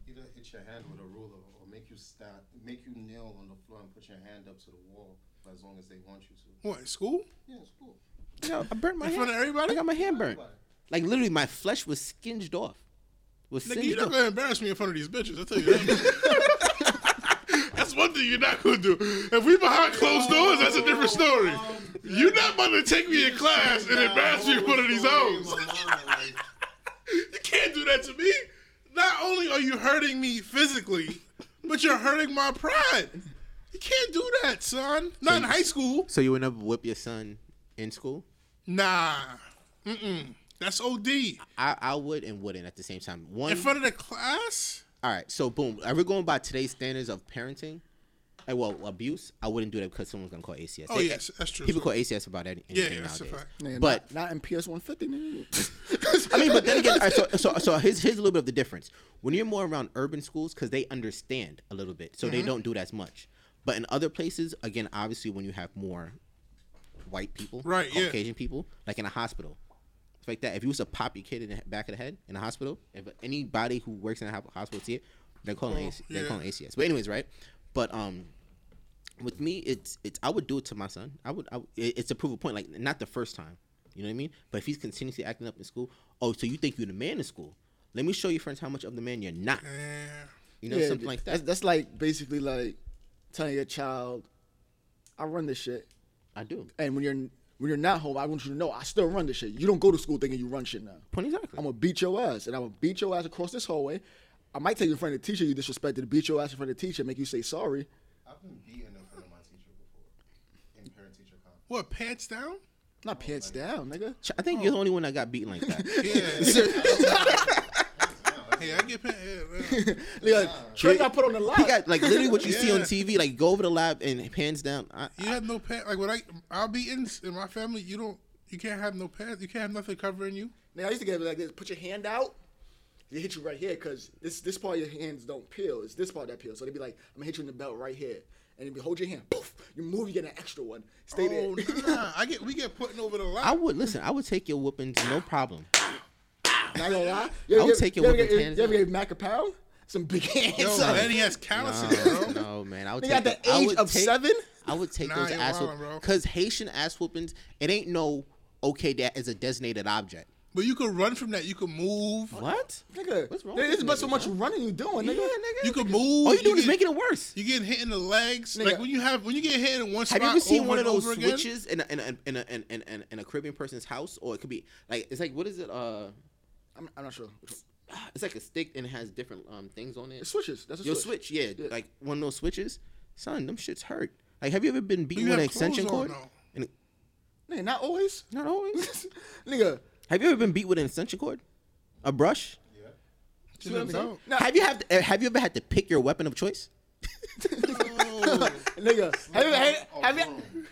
S3: either hit your hand with a ruler or make you stand, make you kneel on the floor and put your hand up to the wall for as long as they want you to.
S6: What, in school?
S3: Yeah, in school.
S5: Yo, I burnt my
S6: In
S5: hand.
S6: front of everybody?
S5: I got my hand burnt.
S3: Everybody.
S5: Like literally, my flesh was singed off. Was
S6: Nigga, you're not
S5: off.
S6: gonna embarrass me in front of these bitches. I tell you that. that's one thing you're not gonna do. If we behind closed doors, that's a different story. You're not about to take me in class and embarrass me in front of these hoes. You can't do that to me. Not only are you hurting me physically, but you're hurting my pride. You can't do that, son. Not in high school.
S5: So you would never whip your son in school?
S6: Nah. Mm-mm. That's OD.
S5: I, I would and wouldn't at the same time. One,
S6: In front of the class?
S5: All right. So boom, are we going by today's standards of parenting? Uh, well, abuse. I wouldn't do that because someone's gonna call ACS.
S6: Oh,
S5: They-
S6: yes, that's true,
S5: People call ACS about any-
S6: Yeah,
S5: anything
S6: yeah, that's a
S5: nowadays.
S6: fact.
S2: Nigga,
S5: But
S2: not, not in PS 150.
S5: I mean, but then again, all right, so so so here's here's a little bit of the difference. When you're more around urban schools, because they understand a little bit, so
S6: Mm-hmm.
S5: they don't do that as much. But in other places, again, obviously, when you have more white people,
S6: Right, yeah.
S5: Caucasian people, like in a hospital, it's like that. If you was to pop your kid in the back of the head in a hospital, if anybody who works in a hospital see it, they're calling
S6: Oh,
S5: AC, they're calling ACS. But anyways, right? But um, with me, it's it's I would do it to my son. I would. I, would- it- it's a proof of point. Like not the first time, you know what I mean. But if he's continuously acting up in school, oh, so you think you're the man in school? Let me show you, friends, how much of the man you're not. You know,
S2: Yeah,
S5: something like
S2: That's,
S5: that.
S2: that's like basically like telling your child, I run this shit.
S5: I do.
S2: And when you're when you're not home, I want you to know I still run this shit. You don't go to school thinking you run shit now.
S5: Point exactly.
S2: I'm gonna beat your ass, and I'm gonna beat your ass across this hallway. I might take you in front of the teacher you disrespected, beat your ass in front of the teacher, make you say sorry.
S3: I've been beaten in front of my teacher before in parent teacher conference.
S6: What, pants down?
S2: Not pants down, nigga.
S5: I think you're the only one that got beaten like that.
S6: Yeah. yeah, I get pants. Yeah, yeah.
S2: Nigga, Trey got put on the
S5: he got like literally what you see on TV. Like go over the lab and hands down. I,
S6: You have no pants. Like when I, I'll be in in my family. You don't. You can't have no pants. You can't have nothing covering you.
S2: Now I used to get like this. Put your hand out. They hit you right here because this this part of your hands don't peel. It's this part that peels. So they'd be like, I'm gonna hit you in the belt right here. And if you hold your hand, poof, you move, you get an extra one. Stay
S6: Oh
S2: there.
S6: nah, I get we get putting over the line.
S5: I would listen. I would take your whoopings, no problem.
S2: Not gonna lie. You
S5: I
S2: ever
S5: would take your
S2: you ever
S5: whipping
S2: get- You ever
S5: out.
S2: gave Mac a pound? Some big hands.
S6: Yo,
S2: son.
S6: and he has calluses, bro.
S5: No, no, man. I would
S2: They
S5: take
S2: got the
S5: I
S2: age
S5: would
S2: of
S5: take-
S2: seven?
S5: I would take
S6: Nah,
S5: those
S6: you're
S5: ass
S6: wildin', bro.
S5: because Haitian ass whoopings. It ain't no okay. That is a designated object.
S6: But you could run from that. You could move.
S5: What?
S2: Nigga,
S5: What's wrong
S2: there
S5: with
S2: is but so
S5: niggas,
S2: much
S5: huh?
S2: running you doing, nigga.
S5: Yeah, nigga.
S6: You could move.
S5: All you doing is
S6: get-
S5: making it worse.
S6: You get hit in the legs.
S2: Nigga.
S6: Like when you have when you get hit in one spot.
S5: Have you ever seen
S6: over
S5: one of
S6: and
S5: those
S6: over again,
S5: switches in a, in, a, in, a, in, a, in, a, in a Caribbean person's house, or it could be like it's like what is it? Uh,
S2: I'm, I'm not sure.
S5: it's like a stick and it has different um things on it.
S2: It switches. That's a
S5: Your
S2: switch.
S5: switch, yeah,
S2: Yeah.
S5: like one of those switches. Son, them shits hurt. Like, have you ever been beaten with an extension cord?
S6: though.
S5: And it-
S2: Nigga, not always.
S5: not always.
S2: nigga,
S5: have you ever been beat with an extension cord? A brush?
S6: You
S2: see what I'm saying? Nah,
S5: Have you have uh, have you ever had to pick your weapon of choice?
S2: nigga, have you, have, have, you,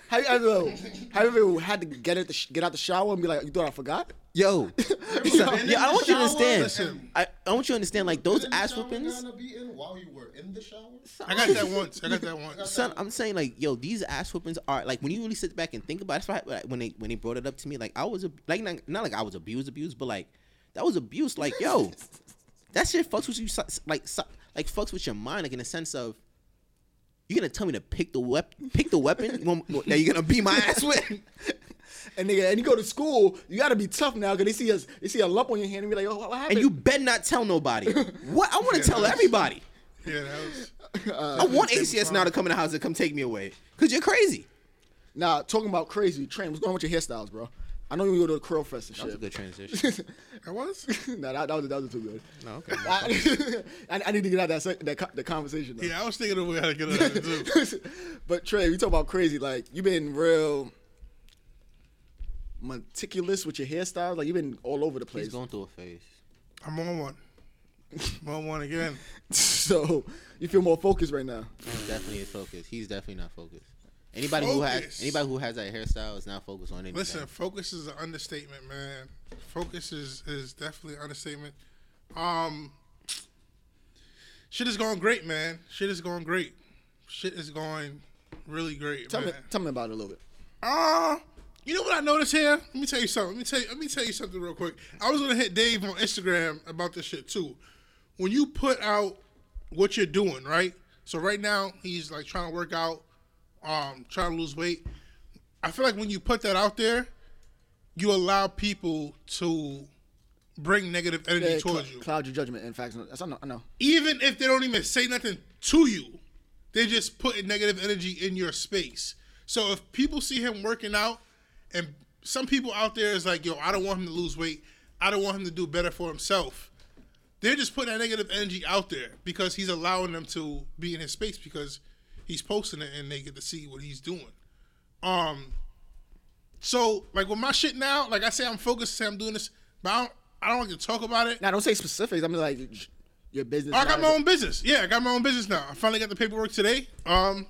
S2: have, you ever, have you ever had to get it, the sh- get out the shower and be like, you thought I forgot?
S5: Yo, son, yeah, I don't want you to understand. I, I want you to understand. Like those
S3: In
S5: ass
S3: shower,
S5: whoopings.
S3: gotta be in while you were in the shower.
S6: I got that once. I got that once.
S5: Son, I'm saying like, yo, these ass whoopings are like when you really sit back and think about. it, That's why when they when they brought it up to me, like I was like not, not like I was abused, abused, but like that was abuse. Like yo, that shit fucks with you, like like fucks with your mind, like in the sense of you're gonna tell me to pick the weapon, pick the weapon you want- that you're gonna beat my ass with.
S2: And nigga, and you go to school, you gotta be tough now because they see us, they see a lump on your hand and be like, oh, what happened?
S5: And you better not tell nobody. What I want to tell everybody.
S6: Yeah, that was.
S5: Uh, I want ACS now to come in the house and come take me away. Cause you're crazy.
S2: Now talking about crazy, Train, what's going on with your hairstyles, bro? I know you go to the curl fest and
S5: That was a good transition.
S6: That was.
S2: nah, that, that was that was too good.
S5: No, okay.
S2: I, I, I need to get out that sec- that co- the conversation. Though.
S6: Yeah, I was thinking of how to get out of it too.
S2: but Trey, you talk about crazy. Like you've been real meticulous with your hairstyles. Like you've been all over the place.
S5: He's going through a phase.
S6: I'm on one. I'm on one again.
S2: so you feel more focused right now.
S5: He definitely is focused. He's definitely not focused. Anybody who has anybody who has that hairstyle is not focused on anything.
S6: Listen, focus is an understatement, man. Focus is is definitely an understatement. Um, shit is going great, man. Shit is going great. Shit is going Really great,
S2: Tell
S6: man.
S2: me, tell me about it a little bit.
S6: Uh, you know what I noticed here? Let me tell you something. Let me tell you, let me tell you something real quick. I was gonna hit Dave on Instagram about this shit too. When you put out what you're doing, right? So right now he's like trying to work out, um, trying to lose weight. I feel like when you put that out there, you allow people to bring negative energy
S2: Yeah,
S6: towards
S2: cl-
S6: you.
S2: Cloud your judgment. In fact, that's I know. I know.
S6: even if they don't even say nothing to you, they just putting negative energy in your space. So if people see him working out, and some people out there is like, yo, I don't want him to lose weight. I don't want him to do better for himself. They're just putting that negative energy out there because he's allowing them to be in his space because he's posting it and they get to see what he's doing. Um, so like with my shit now, like I say, I'm focused, say I'm doing this, but I don't, I don't like to talk about it.
S2: Now, don't say specifics. I mean, like your business.
S6: I got my own business. Yeah, I got my own business now. I finally got the paperwork today. Um,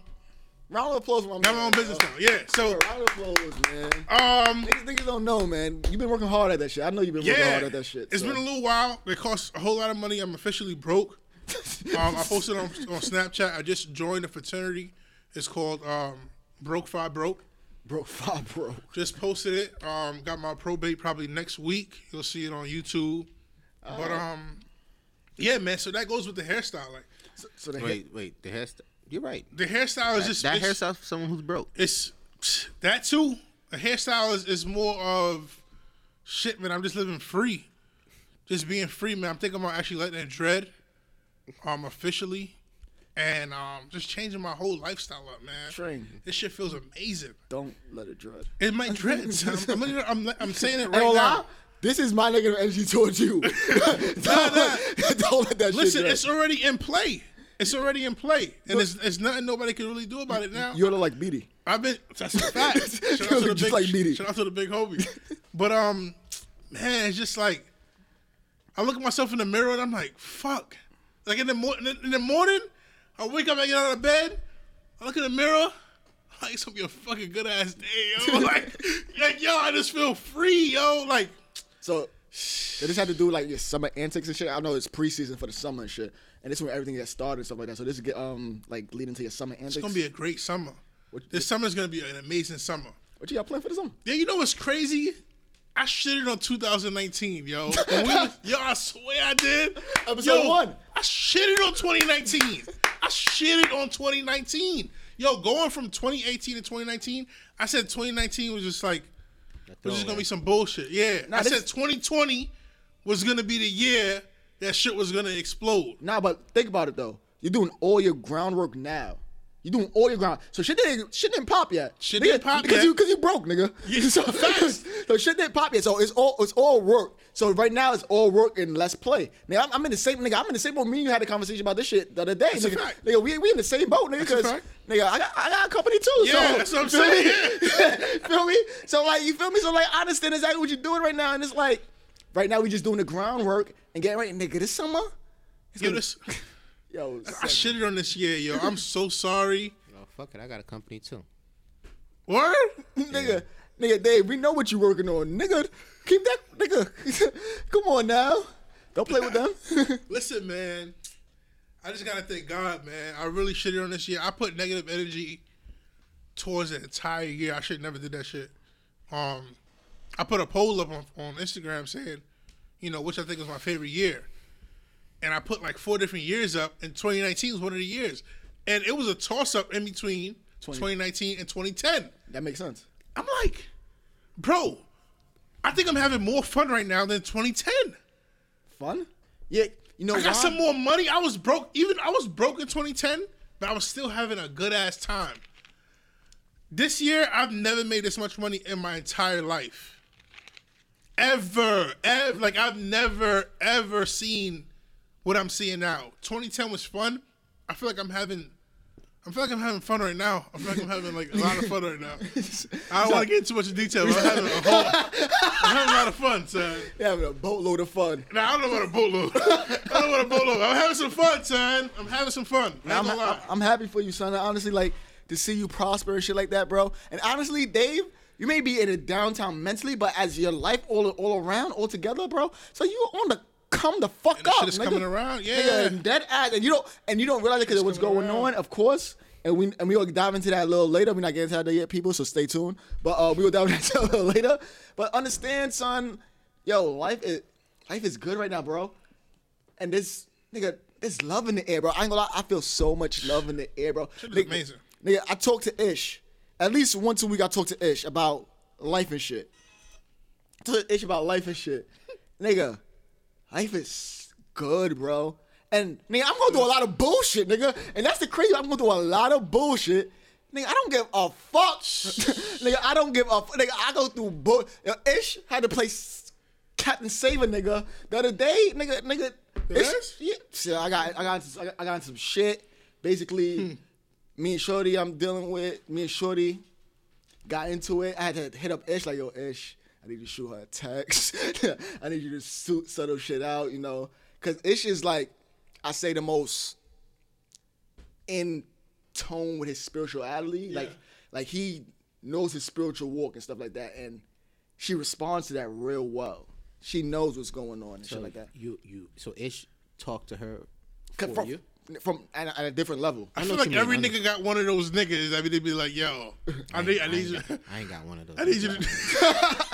S2: Round of applause for my
S6: got
S2: man,
S6: my own business now. Yeah. So,
S2: Round of applause, man.
S6: um,
S2: Niggas, niggas don't know, man. You've been working hard at that shit. I know you've been working hard at that shit.
S6: it's
S2: so.
S6: been a little while. It costs a whole lot of money. I'm officially broke. um, I posted on on Snapchat. I just joined a fraternity. It's called um, Broke Five Broke.
S2: Broke five, Broke.
S6: Just posted it. Um, got my probate probably next week. You'll see it on YouTube. But um, yeah, man. So that goes with the hairstyle. Like
S2: So the
S5: Wait, wait. The hairstyle. You're right.
S6: the hairstyle is
S5: That,
S6: just
S5: that hairstyle for someone who's broke.
S6: it's that too. A hairstyle is, is more of shit, man. I'm just living free, just being free, man. I'm thinking about actually letting it dread, um, officially, and um, just changing my whole lifestyle up, man.
S2: Train.
S6: This shit feels amazing.
S2: don't let it dread.
S6: It might dread. I'm, I'm, I'm, I'm saying it
S2: Ain't
S6: right now.
S2: lie, This is my negative energy towards you. don't, let, don't let that
S6: Listen,
S2: shit dread.
S6: it's already in play. It's already in play, and it's, it's nothing nobody can really do about it now.
S2: You look like Beatty.
S6: I've been that's a fact. Shout out to the
S2: just
S6: big,
S2: like Beatty.
S6: shout out to the big homie. But um, man, it's just like I look at myself in the mirror and I'm like, fuck. Like in the morning, in the morning, I wake up, I get out of bed, I look in the mirror. Like it's gonna be a fucking good ass day, yo. Like, like, yo, I just feel free, yo. Like,
S2: So, they just had to do like your summer antics and shit. I know it's preseason for the summer and shit, and this is where everything gets started and stuff like that. So this is get um like leading to your summer antics.
S6: it's gonna be a great summer. This summer's gonna be an amazing summer.
S2: what you got planned for the summer?
S6: Yeah, you know what's crazy? I shitted on 2019, yo. We was- yo, I swear I did.
S2: Episode
S6: yo,
S2: one.
S6: I shitted on 2019. I shitted on 2019. Yo, going from 2018 to 2019, I said 2019 was just like, was just gonna be some bullshit. Yeah,
S2: Nah,
S6: I
S2: this-
S6: said 2020 was gonna be the year that shit was gonna explode.
S2: Nah, but think about it though. You're doing all your groundwork now. You're doing all your ground. So shit didn't shit didn't pop yet.
S6: Shit
S2: Nigga,
S6: didn't pop
S2: because
S6: yet.
S2: you because you broke, nigga.
S6: Yeah,
S2: so, so shit didn't pop yet. So it's all it's all work. So right now it's all work and less play. Nigga, I'm, I'm in the same nigga. I'm in the same boat. Me and you had a conversation about this shit the other day.
S6: That's
S2: nigga, nigga, we, we in the same boat, nigga. Because nigga, I got I got a company too.
S6: Yeah,
S2: so,
S6: that's what I'm
S2: feel
S6: saying,
S2: me? feel me? So like you feel me? So like I understand exactly what you're doing right now, and it's like right now we just doing the groundwork and getting ready, nigga. This summer, it's
S6: Yo,
S2: gonna-
S6: this,
S2: yo,
S6: I shitted on this year, yo. I'm so sorry.
S5: Oh fuck it, I got a company too.
S6: Word?
S2: nigga, nigga, Dave, we know what you're working on, nigga. Keep that, nigga. Come on now, don't play with them.
S6: Listen, man. I just gotta thank God, man. I really shitted on this year. I put negative energy towards the entire year. I should never did that shit. Um, I put a poll up on, on Instagram saying, you know, which I think was my favorite year, and I put like four different years up, and 2019 was one of the years, and it was a toss up in between 2019 and 2010.
S2: that makes sense.
S6: I'm like, bro, I think I'm having more fun right now than 2010.
S2: Fun? Yeah, you know
S6: I got
S2: why?
S6: some more money. I was broke. Even I was broke in 2010, but I was still having a good ass time. This year, I've never made this much money in my entire life. Ever, ever, like I've never ever seen what I'm seeing now. 2010 was fun. I feel like I'm having. I feel like I'm having fun right now. I feel like I'm having like a lot of fun right now. I don't want to get into too much detail. But I'm having a whole. I'm having a lot of fun, son.
S2: You're having a boatload of fun.
S6: Nah, I don't know about a boatload. I don't know about a boatload. I'm having some fun, son. I'm having some fun.
S2: I'm. I'm, I'm happy for you, son. Honestly, like to see you prosper and shit like that, bro. And honestly, Dave, you may be in a downtown mentally, but as your life all all around, all together, bro. So you on the come the fuck
S6: And
S2: up.
S6: shit is
S2: nigga.
S6: coming around, yeah.
S2: Nigga, and dead ass, and you don't and you don't realize it because of what's going
S6: around.
S2: on. Of course, and we and we will dive into that a little later. We're not getting into that yet, people, so stay tuned. But uh, we will dive into that a little later. But understand, son, yo, life is life is good right now, bro. And this nigga, there's love in the air, bro. I ain't gonna lie, I feel so much love in the air, bro.
S6: Shit
S2: Nigga-
S6: amazing.
S2: Nigga, I talk to Ish at least once a week. I talk to Ish about life and shit. Talk to Ish about life and shit, nigga. Life is good, bro. And nigga, I'm gonna through a lot of bullshit, nigga. And that's the crazy. I'm gonna through a lot of bullshit. Nigga, I don't give a fuck. nigga, I don't give a fuck. Nigga, I go through bull. Ish had to play s- Captain Saver, nigga. The other day, nigga, nigga. Ish, yeah. I got, I got, into, I got, I got into some shit. Basically, hmm. Me and Shorty, I'm dealing with. Me and Shorty got into it. I had to hit up Ish like, yo, Ish, I need you to shoot her a text. I need you to suit, settle shit out, you know. Cause Ish is like, I say the most in tone with his spirituality. Like, like he knows his spiritual walk and stuff like that. And she responds to that real well. She knows what's going on and
S5: So
S2: shit like that.
S5: You you so Ish talked to her for
S2: From,
S5: you.
S2: From at, a, at a different level.
S6: I
S5: know
S6: feel like every
S5: mean.
S6: Nigga got one of those niggas I mean, they be like, yo, I need, I need you.
S5: got, I ain't got one of those.
S6: I need you to.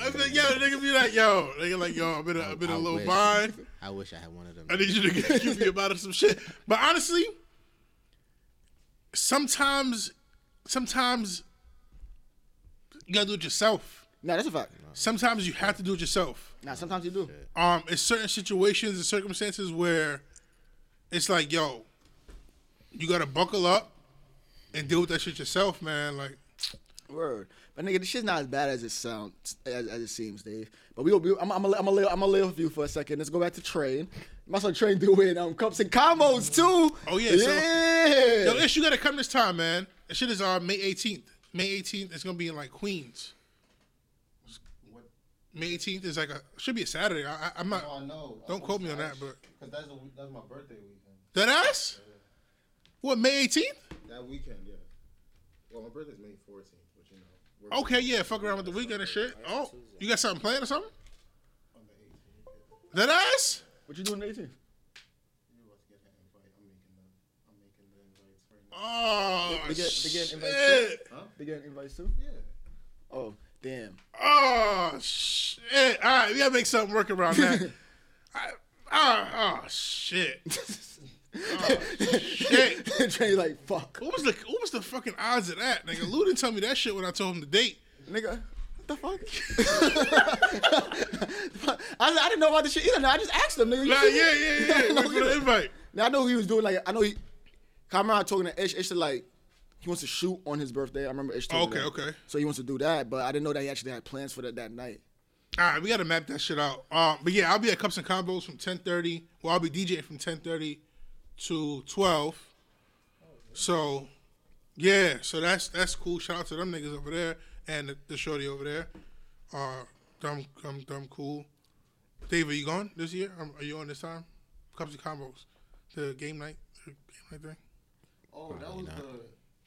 S6: I be like, yo, nigga be like, yo, nigga like, yo, I'm in a, I'm in a
S5: I
S6: little
S5: wish.
S6: bind.
S5: I wish I had one of them.
S6: I need you to give me about some shit. But honestly, sometimes, sometimes you gotta do it yourself.
S2: Nah, that's a fact.
S6: Sometimes you have to do it yourself.
S2: Nah, sometimes you do.
S6: Um, it's certain situations and circumstances where it's like, yo, you gotta buckle up and deal with that shit yourself, man. Like,
S2: Word. But nigga, this shit's not as bad as it sounds, as, as it seems, Dave. But we, we I'm, I'm, gonna- I'm, gonna I'm gonna lay with you for a second. Let's go back to train. My son train doing um cups and combos too.
S6: Oh, yeah, so-
S2: yeah.
S6: yo, Ish, you gotta come this time, man. That shit is uh, May 18th. May 18th, it's gonna be in like Queens.
S3: What?
S6: May 18th is like a should be a Saturday. I, I, I'm not.
S3: Oh, I know.
S6: Don't quote me on that, but
S3: Because that's, the week- that's my birthday weekend.
S6: that ass. What May 18th?
S3: That weekend, yeah. Well, my birthday's May 14th, but you know.
S6: Okay, yeah, fuck around with the weekend and shit. Oh, you got something planned or something?
S3: On the 18th.
S6: That ass?
S2: What you doing on the 18th?
S3: You're about to get an invite. I'm making the, I'm making the invites right now.
S6: Oh,
S2: They get- they get
S6: shit.
S2: invites They getting invites too?
S3: Yeah.
S2: Oh, damn.
S6: Oh shit! All right, we gotta make something work around that. I, oh, oh shit! Oh, shit!
S2: train like fuck.
S6: What was the what was the fucking odds of that, nigga? Lou didn't tell me that shit when I told him the date.
S2: Nigga, what the fuck? I, I didn't know about this shit either. I just asked him, nigga.
S6: Like, yeah, yeah, yeah.
S2: I didn't know
S6: Wait for the invite.
S2: Now I know he was doing like I know he. Remember talking to Ish. Ish like he wants to shoot on his birthday. I remember Ish. told
S6: Okay,
S2: that.
S6: okay.
S2: So he wants to do that, but I didn't know that he actually had plans for that that night.
S6: All right, we gotta map that shit out. Um, but yeah, I'll be at Cups and Combos from ten thirty. Well, I'll be DJing from ten thirty to twelve. So, yeah, so that's that's cool. Shout out to them niggas over there and the, the shorty over there. Uh, dumb, dumb, dumb, cool. Dave, are you going this year? Um, are you on this time? Cups and Combos, the game night, the game night thing.
S3: Oh, that was the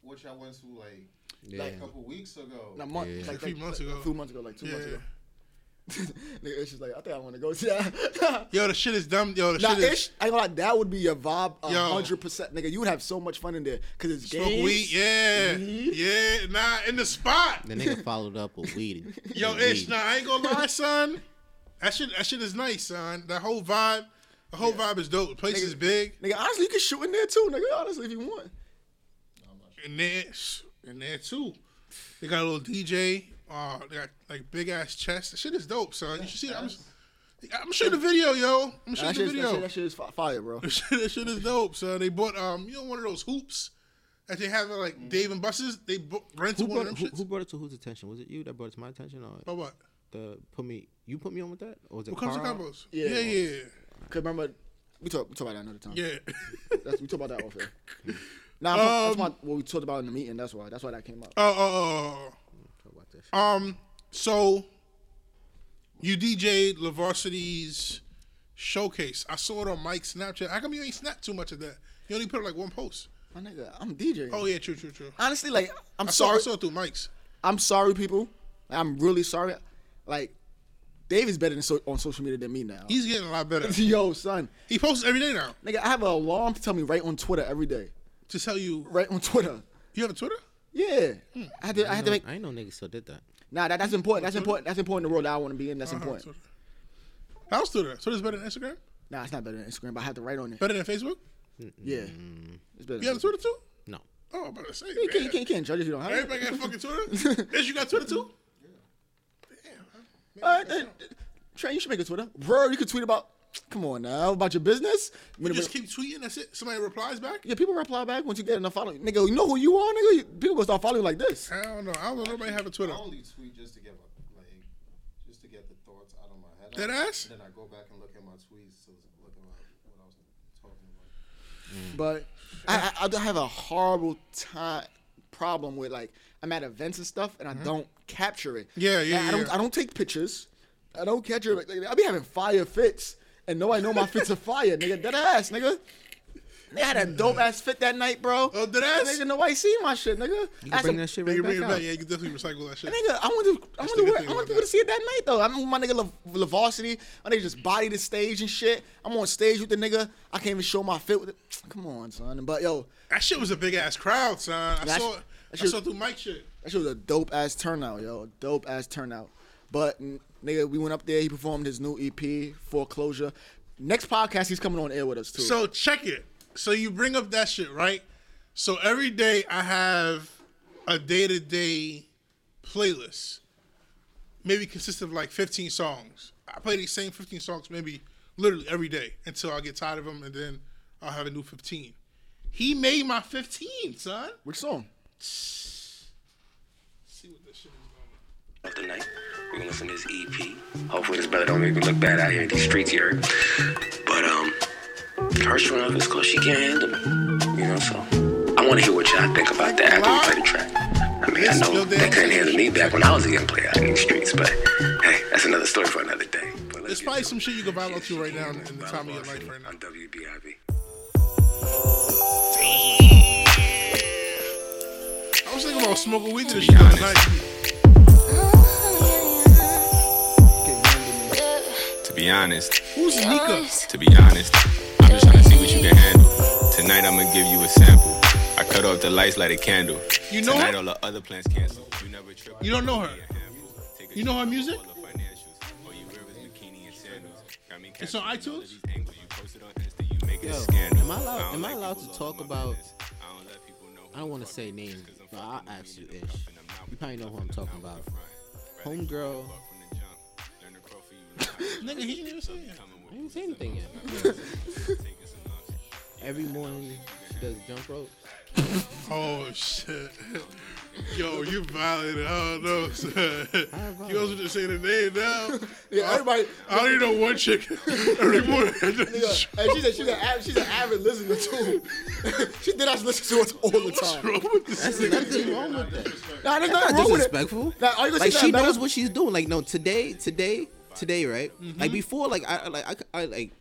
S3: which I went to like
S5: Yeah.
S3: a couple weeks ago.
S2: A month,
S5: Yeah.
S2: like,
S6: A few
S2: like-
S6: months
S2: like
S6: ago.
S2: A few months ago, like two months ago. nigga, Ish is like, I think I want to go to that.
S6: Yo, the shit is dumb. Yo, the
S2: Now,
S6: shit is
S2: Ish, I ain't gonna that would be your vibe, a
S6: Yo.
S2: hundred percent, nigga. You would have so much fun in there because it's
S6: smoke
S2: games.
S6: weed. Yeah,
S2: weed.
S6: yeah. Nah, in the spot.
S5: The nigga followed up with weed.
S6: Yo,
S5: with
S6: Ish,
S5: weed.
S6: nah, I ain't gonna lie, son. That shit, that shit is nice, son. That whole vibe, the whole vibe is dope. The place is big.
S2: Nigga, honestly, you can shoot in there too, nigga. Honestly, if you want.
S6: And there, and there too. They got a little DJ. Uh, they got like big ass chest. The shit is dope, son. You should see that. I'm, I'm showing the video, yo. I'm
S2: That
S6: the
S2: shit, that,
S6: video.
S2: shit, that shit is fire, bro.
S6: That shit, that shit is dope, son. They bought um, you know, one of those hoops that they have at like Dave and Buster's. They bu- rented
S5: Who
S6: one
S5: brought,
S6: of them shits.
S5: who brought it to whose attention? Was it you that brought it to my attention, or
S6: what?
S5: the put me? You put me on with that, or was it
S6: What comes to
S5: Carl?
S6: combos?
S2: Yeah.
S6: Yeah, yeah,
S2: Cause remember, we talk, we talk about that another time.
S6: yeah.
S2: That's, we talk about that off here. Nah, that's my, what we talked about in the meeting. That's why. That's why that came up.
S6: Oh, oh,
S5: Talk about that
S6: oh. Um. So you DJ'd LaVarsity's showcase. I saw it on Mike's Snapchat. How come you ain't snapped too much of that? You only put like one post.
S2: My nigga, I'm DJing.
S6: Oh yeah, true, true, true.
S2: Honestly, like, I'm
S6: I saw,
S2: sorry.
S6: I saw it through Mike's.
S2: I'm sorry, people. I'm really sorry. Like, Dave is better than so, on social media than me now.
S6: He's getting a lot better.
S2: Yo, son,
S6: He posts every day now
S2: nigga, I have an alarm to tell me right on Twitter every day.
S6: To tell you.
S2: Right on Twitter.
S6: You have a Twitter?
S2: Yeah, I had to. I had to make.
S5: I ain't know niggas still did that.
S2: Nah, that, that's important. That's important. That's important. in The world that I want to be in. That's
S6: Uh-huh,
S2: important.
S6: Twitter. How's Twitter? Twitter's better than Instagram?
S2: Nah, it's not better than Instagram, but I have to write on it.
S6: Better than Facebook?
S2: Yeah, it's better.
S6: You have a Twitter too?
S5: No.
S6: Oh, I'm about to say.
S2: You can't, you
S6: man.
S2: can't, you can't judge if you don't have it.
S6: Everybody got fucking Twitter? Ish, you got Twitter too?
S2: Uh, uh, Trey, you should make a Twitter. Bro, you can tweet about. Come on now, about your business.
S6: You
S2: When-
S6: just keep tweeting, that's it? Somebody replies back?
S2: yeah, people reply back once you get enough following. Nigga, you know who you are, nigga. You- People gonna start following you like this.
S6: I don't know. I don't know. Nobody have a Twitter.
S3: I only tweet just to get my, like just to get the thoughts out of my head.
S6: Dead ass?
S3: Then I go back and look at my tweets to look at what what I was talking about.
S2: But I, I, I have a horrible time problem with like I'm at events and stuff and I don't capture it.
S6: Mm-hmm. Yeah, yeah,
S2: And I don't
S6: yeah.
S2: I don't take pictures. I don't capture it. Like, I be having fire fits and nobody know my fits are fire, nigga. Dead ass, nigga. They had a mm. dope ass fit that night, bro.
S6: Oh, dead ass?
S2: Nigga, nobody see my shit, nigga.
S5: You
S2: That's
S5: can bring that shit
S6: Yeah,
S5: right
S6: you bring
S5: back
S6: it back.
S5: out.
S6: Yeah, you can definitely recycle that shit.
S2: Nigga, I want to, I
S6: That's
S2: want to,
S6: good
S2: I
S6: thing
S2: want
S6: about
S2: people to see it that night though. I'm with my nigga La, La Varsity. My nigga just body the stage and shit. I'm on stage with the nigga. I can't even show my fit with it. Come on, son. But yo,
S6: That shit was a big ass crowd, son. I
S2: That
S6: saw
S2: sh-
S6: it. I
S2: shit-
S6: saw through Mike shit.
S2: That shit was a dope ass turnout, yo. Dope ass turnout. But nigga, we went up there. He performed his new EP, Foreclosure. Next podcast, he's coming on air with us too.
S6: So check it. So you bring up that shit, right? So every day I have a day to day playlist, maybe consists of like 15 songs. I play these same 15 songs maybe literally every day until I get tired of them, and then I'll have a new 15. He made my 15, son.
S2: which song?
S6: See what this shit is going
S9: tonight. We're gonna listen to this EP. Hopefully this brother don't make me look bad out here in these streets here. But um first one off is called She Can't Handle Me. You know, so I wanna hear what y'all think about that after we play the track. I mean, I know they couldn't handle me back when I was a young player out in these streets, but hey, that's another story for another day. But let's
S6: There's probably some shit you can vibe out to right now in, the time of your life right now.
S9: On WBIV.
S6: I was thinking about smoking weed to this shit last
S7: be honest,
S6: Who's Nika?
S7: to be honest, I'm just trying to see what you can handle. Tonight I'ma give you a sample. I cut off the lights, light a candle.
S6: You know
S7: Tonight
S6: her?
S7: all the other plans cancel. You never trip.
S6: You don't know her? You know her
S7: trip,
S6: music?
S7: all financials. All you wear is bikini and sandals. Got me
S6: It's on
S7: capturing all of
S6: iTunes?
S7: You posted on Insta, you make it a
S5: Yo, am I allowed-
S7: don't
S5: am I allowed to talk
S7: all on my
S5: about-
S7: I don't let people know
S5: I don't want to say names, but I'll ask you, Ish. You probably know who I'm talking about. Homegirl.
S6: Nigga, he didn't even say it.
S5: I didn't say anything yet. Every morning she does jump rope.
S6: Oh shit. Yo, you violated. I don't know, son. You also just say the name now.
S2: Yeah, everybody.
S6: I don't even know one chick every morning.
S2: Nigga, and she said she's an av- she's an avid listener too. she did us listen to us all the
S6: What's
S2: time.
S6: wrong with this?
S5: That's
S6: nigga?
S5: nothing wrong with that.
S2: Nah, there's
S5: That's
S2: nothing
S5: not
S2: wrong with it.
S5: disrespectful.
S2: Now, are you gonna
S5: like
S2: say
S5: she
S2: that
S5: knows
S2: better?
S5: what she's doing. Like no, today, today, today, right?
S2: Mm-hmm.
S5: Like before, like I, like I, I like.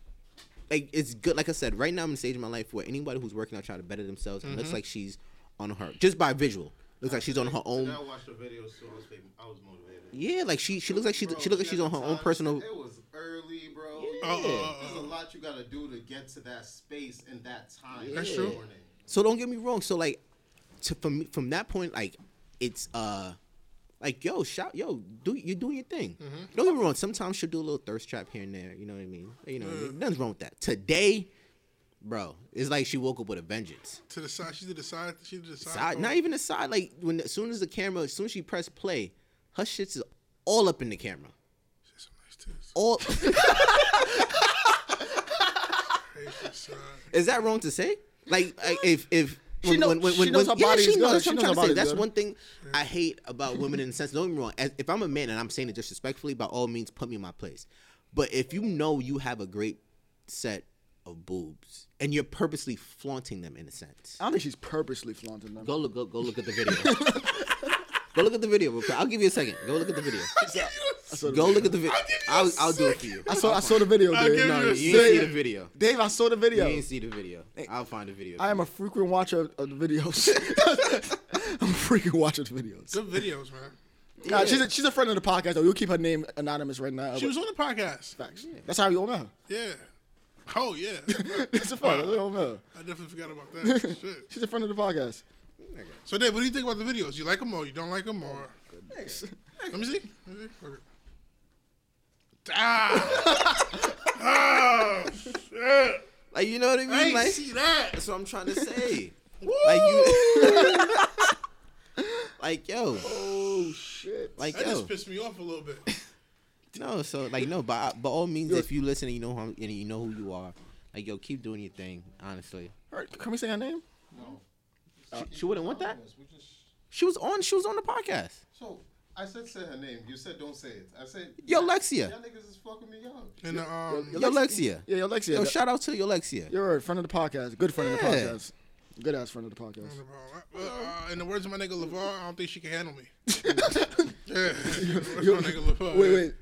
S5: Like it's good. Like I said, right now I'm in a stage in my life where anybody who's working out trying to better themselves, it
S2: Mm-hmm.
S5: looks like she's on her just by visual. Looks like she's on her own.
S3: I watched the video, so I was, I was motivated.
S5: Yeah, like she she looks like she
S3: Bro,
S5: she looks like she's on her
S3: had
S5: own personal.
S3: It was early, bro.
S6: Uh, uh, uh,
S3: There's a lot you gotta do to get to that space in that time.
S5: That's true. So don't get me wrong. So like, to from from that point, like it's uh, like yo, shout yo, do you doing your thing?
S6: Mm-hmm.
S5: Don't get me wrong. Sometimes she'll do a little thirst trap here and there. You know what I mean? You know,
S6: Mm.
S5: nothing's wrong with that. Today, bro, it's like she woke up with a vengeance.
S6: to the side. She did the side. She did the side.
S5: Side, not even the side. Like when as soon as the camera, as soon as she pressed play, her shits is all up in the camera.
S6: Some nice tits.
S5: All is that wrong to say? Like, like if if
S2: She
S5: when, when, when,
S2: she knows
S5: when-
S2: her body
S5: yeah,
S2: is
S5: she
S2: good.
S5: knows. That's
S2: She
S5: what
S2: knows
S5: I'm trying to say. That's
S2: good.
S5: one thing I hate about women in the sense. Don't get me wrong. As, if I'm a man and I'm saying it disrespectfully, by all means, put me in my place. But if you know you have a great set of boobs and you're purposely flaunting them in a sense,
S2: I don't think she's purposely flaunting them.
S5: go look go, go look at the video. go look at the video. real quick. I'll give you a second. Go look at the video.
S2: I
S5: Go
S2: video.
S5: look at the video. I'll, I'll do it for you.
S2: I saw I saw the video, Dave.
S5: No,
S6: you
S5: you didn't see the video.
S2: Dave, I saw the video.
S5: You didn't see the video. I'll find the video.
S2: I am a frequent watcher of the videos. I'm a frequent watcher of the videos.
S6: Good videos, man.
S2: Nah, she's a, she's a friend of the podcast though. We'll keep her name anonymous right now.
S6: She was on the podcast.
S2: Facts. That's how you all know her.
S6: Yeah. Oh yeah.
S2: It's a fun. We all met her.
S6: I definitely forgot about that. Shit.
S2: She's a friend of the podcast.
S6: So Dave, what do you think about the videos? You like them or you don't like them or?
S2: Thanks.
S6: Let me see. Let me see. Okay. Ah! oh shit!
S5: Like you know what I mean?
S6: I ain't
S5: like
S6: see that.
S5: that's what I'm trying to say. like you, like yo,
S2: Oh shit.
S5: like
S6: That
S5: yo.
S6: just pissed me off a little bit.
S5: No, so like no, by by all means, if you listen and you know how and you know who you are, like yo, keep doing your thing. Honestly,
S2: Alright, Can we say her name?
S5: she, she wouldn't want that.
S3: Just-
S5: She was on. She was on the podcast.
S3: So I said say her name. You said don't say it. I said
S5: Yo,
S3: y'all-
S5: Lexia.
S3: Y'all niggas is fucking me up.
S6: And um,
S5: Yo, Lexia.
S2: Yeah, yo, Lexia.
S5: Yo, shout out to yo, Lexia.
S2: You're a friend of the podcast. Good friend of the podcast. Good ass friend of the podcast.
S6: uh, in the words of my nigga Levar, I don't think she can handle me. yeah. In the words of my nigga LeVar.
S2: Wait, wait.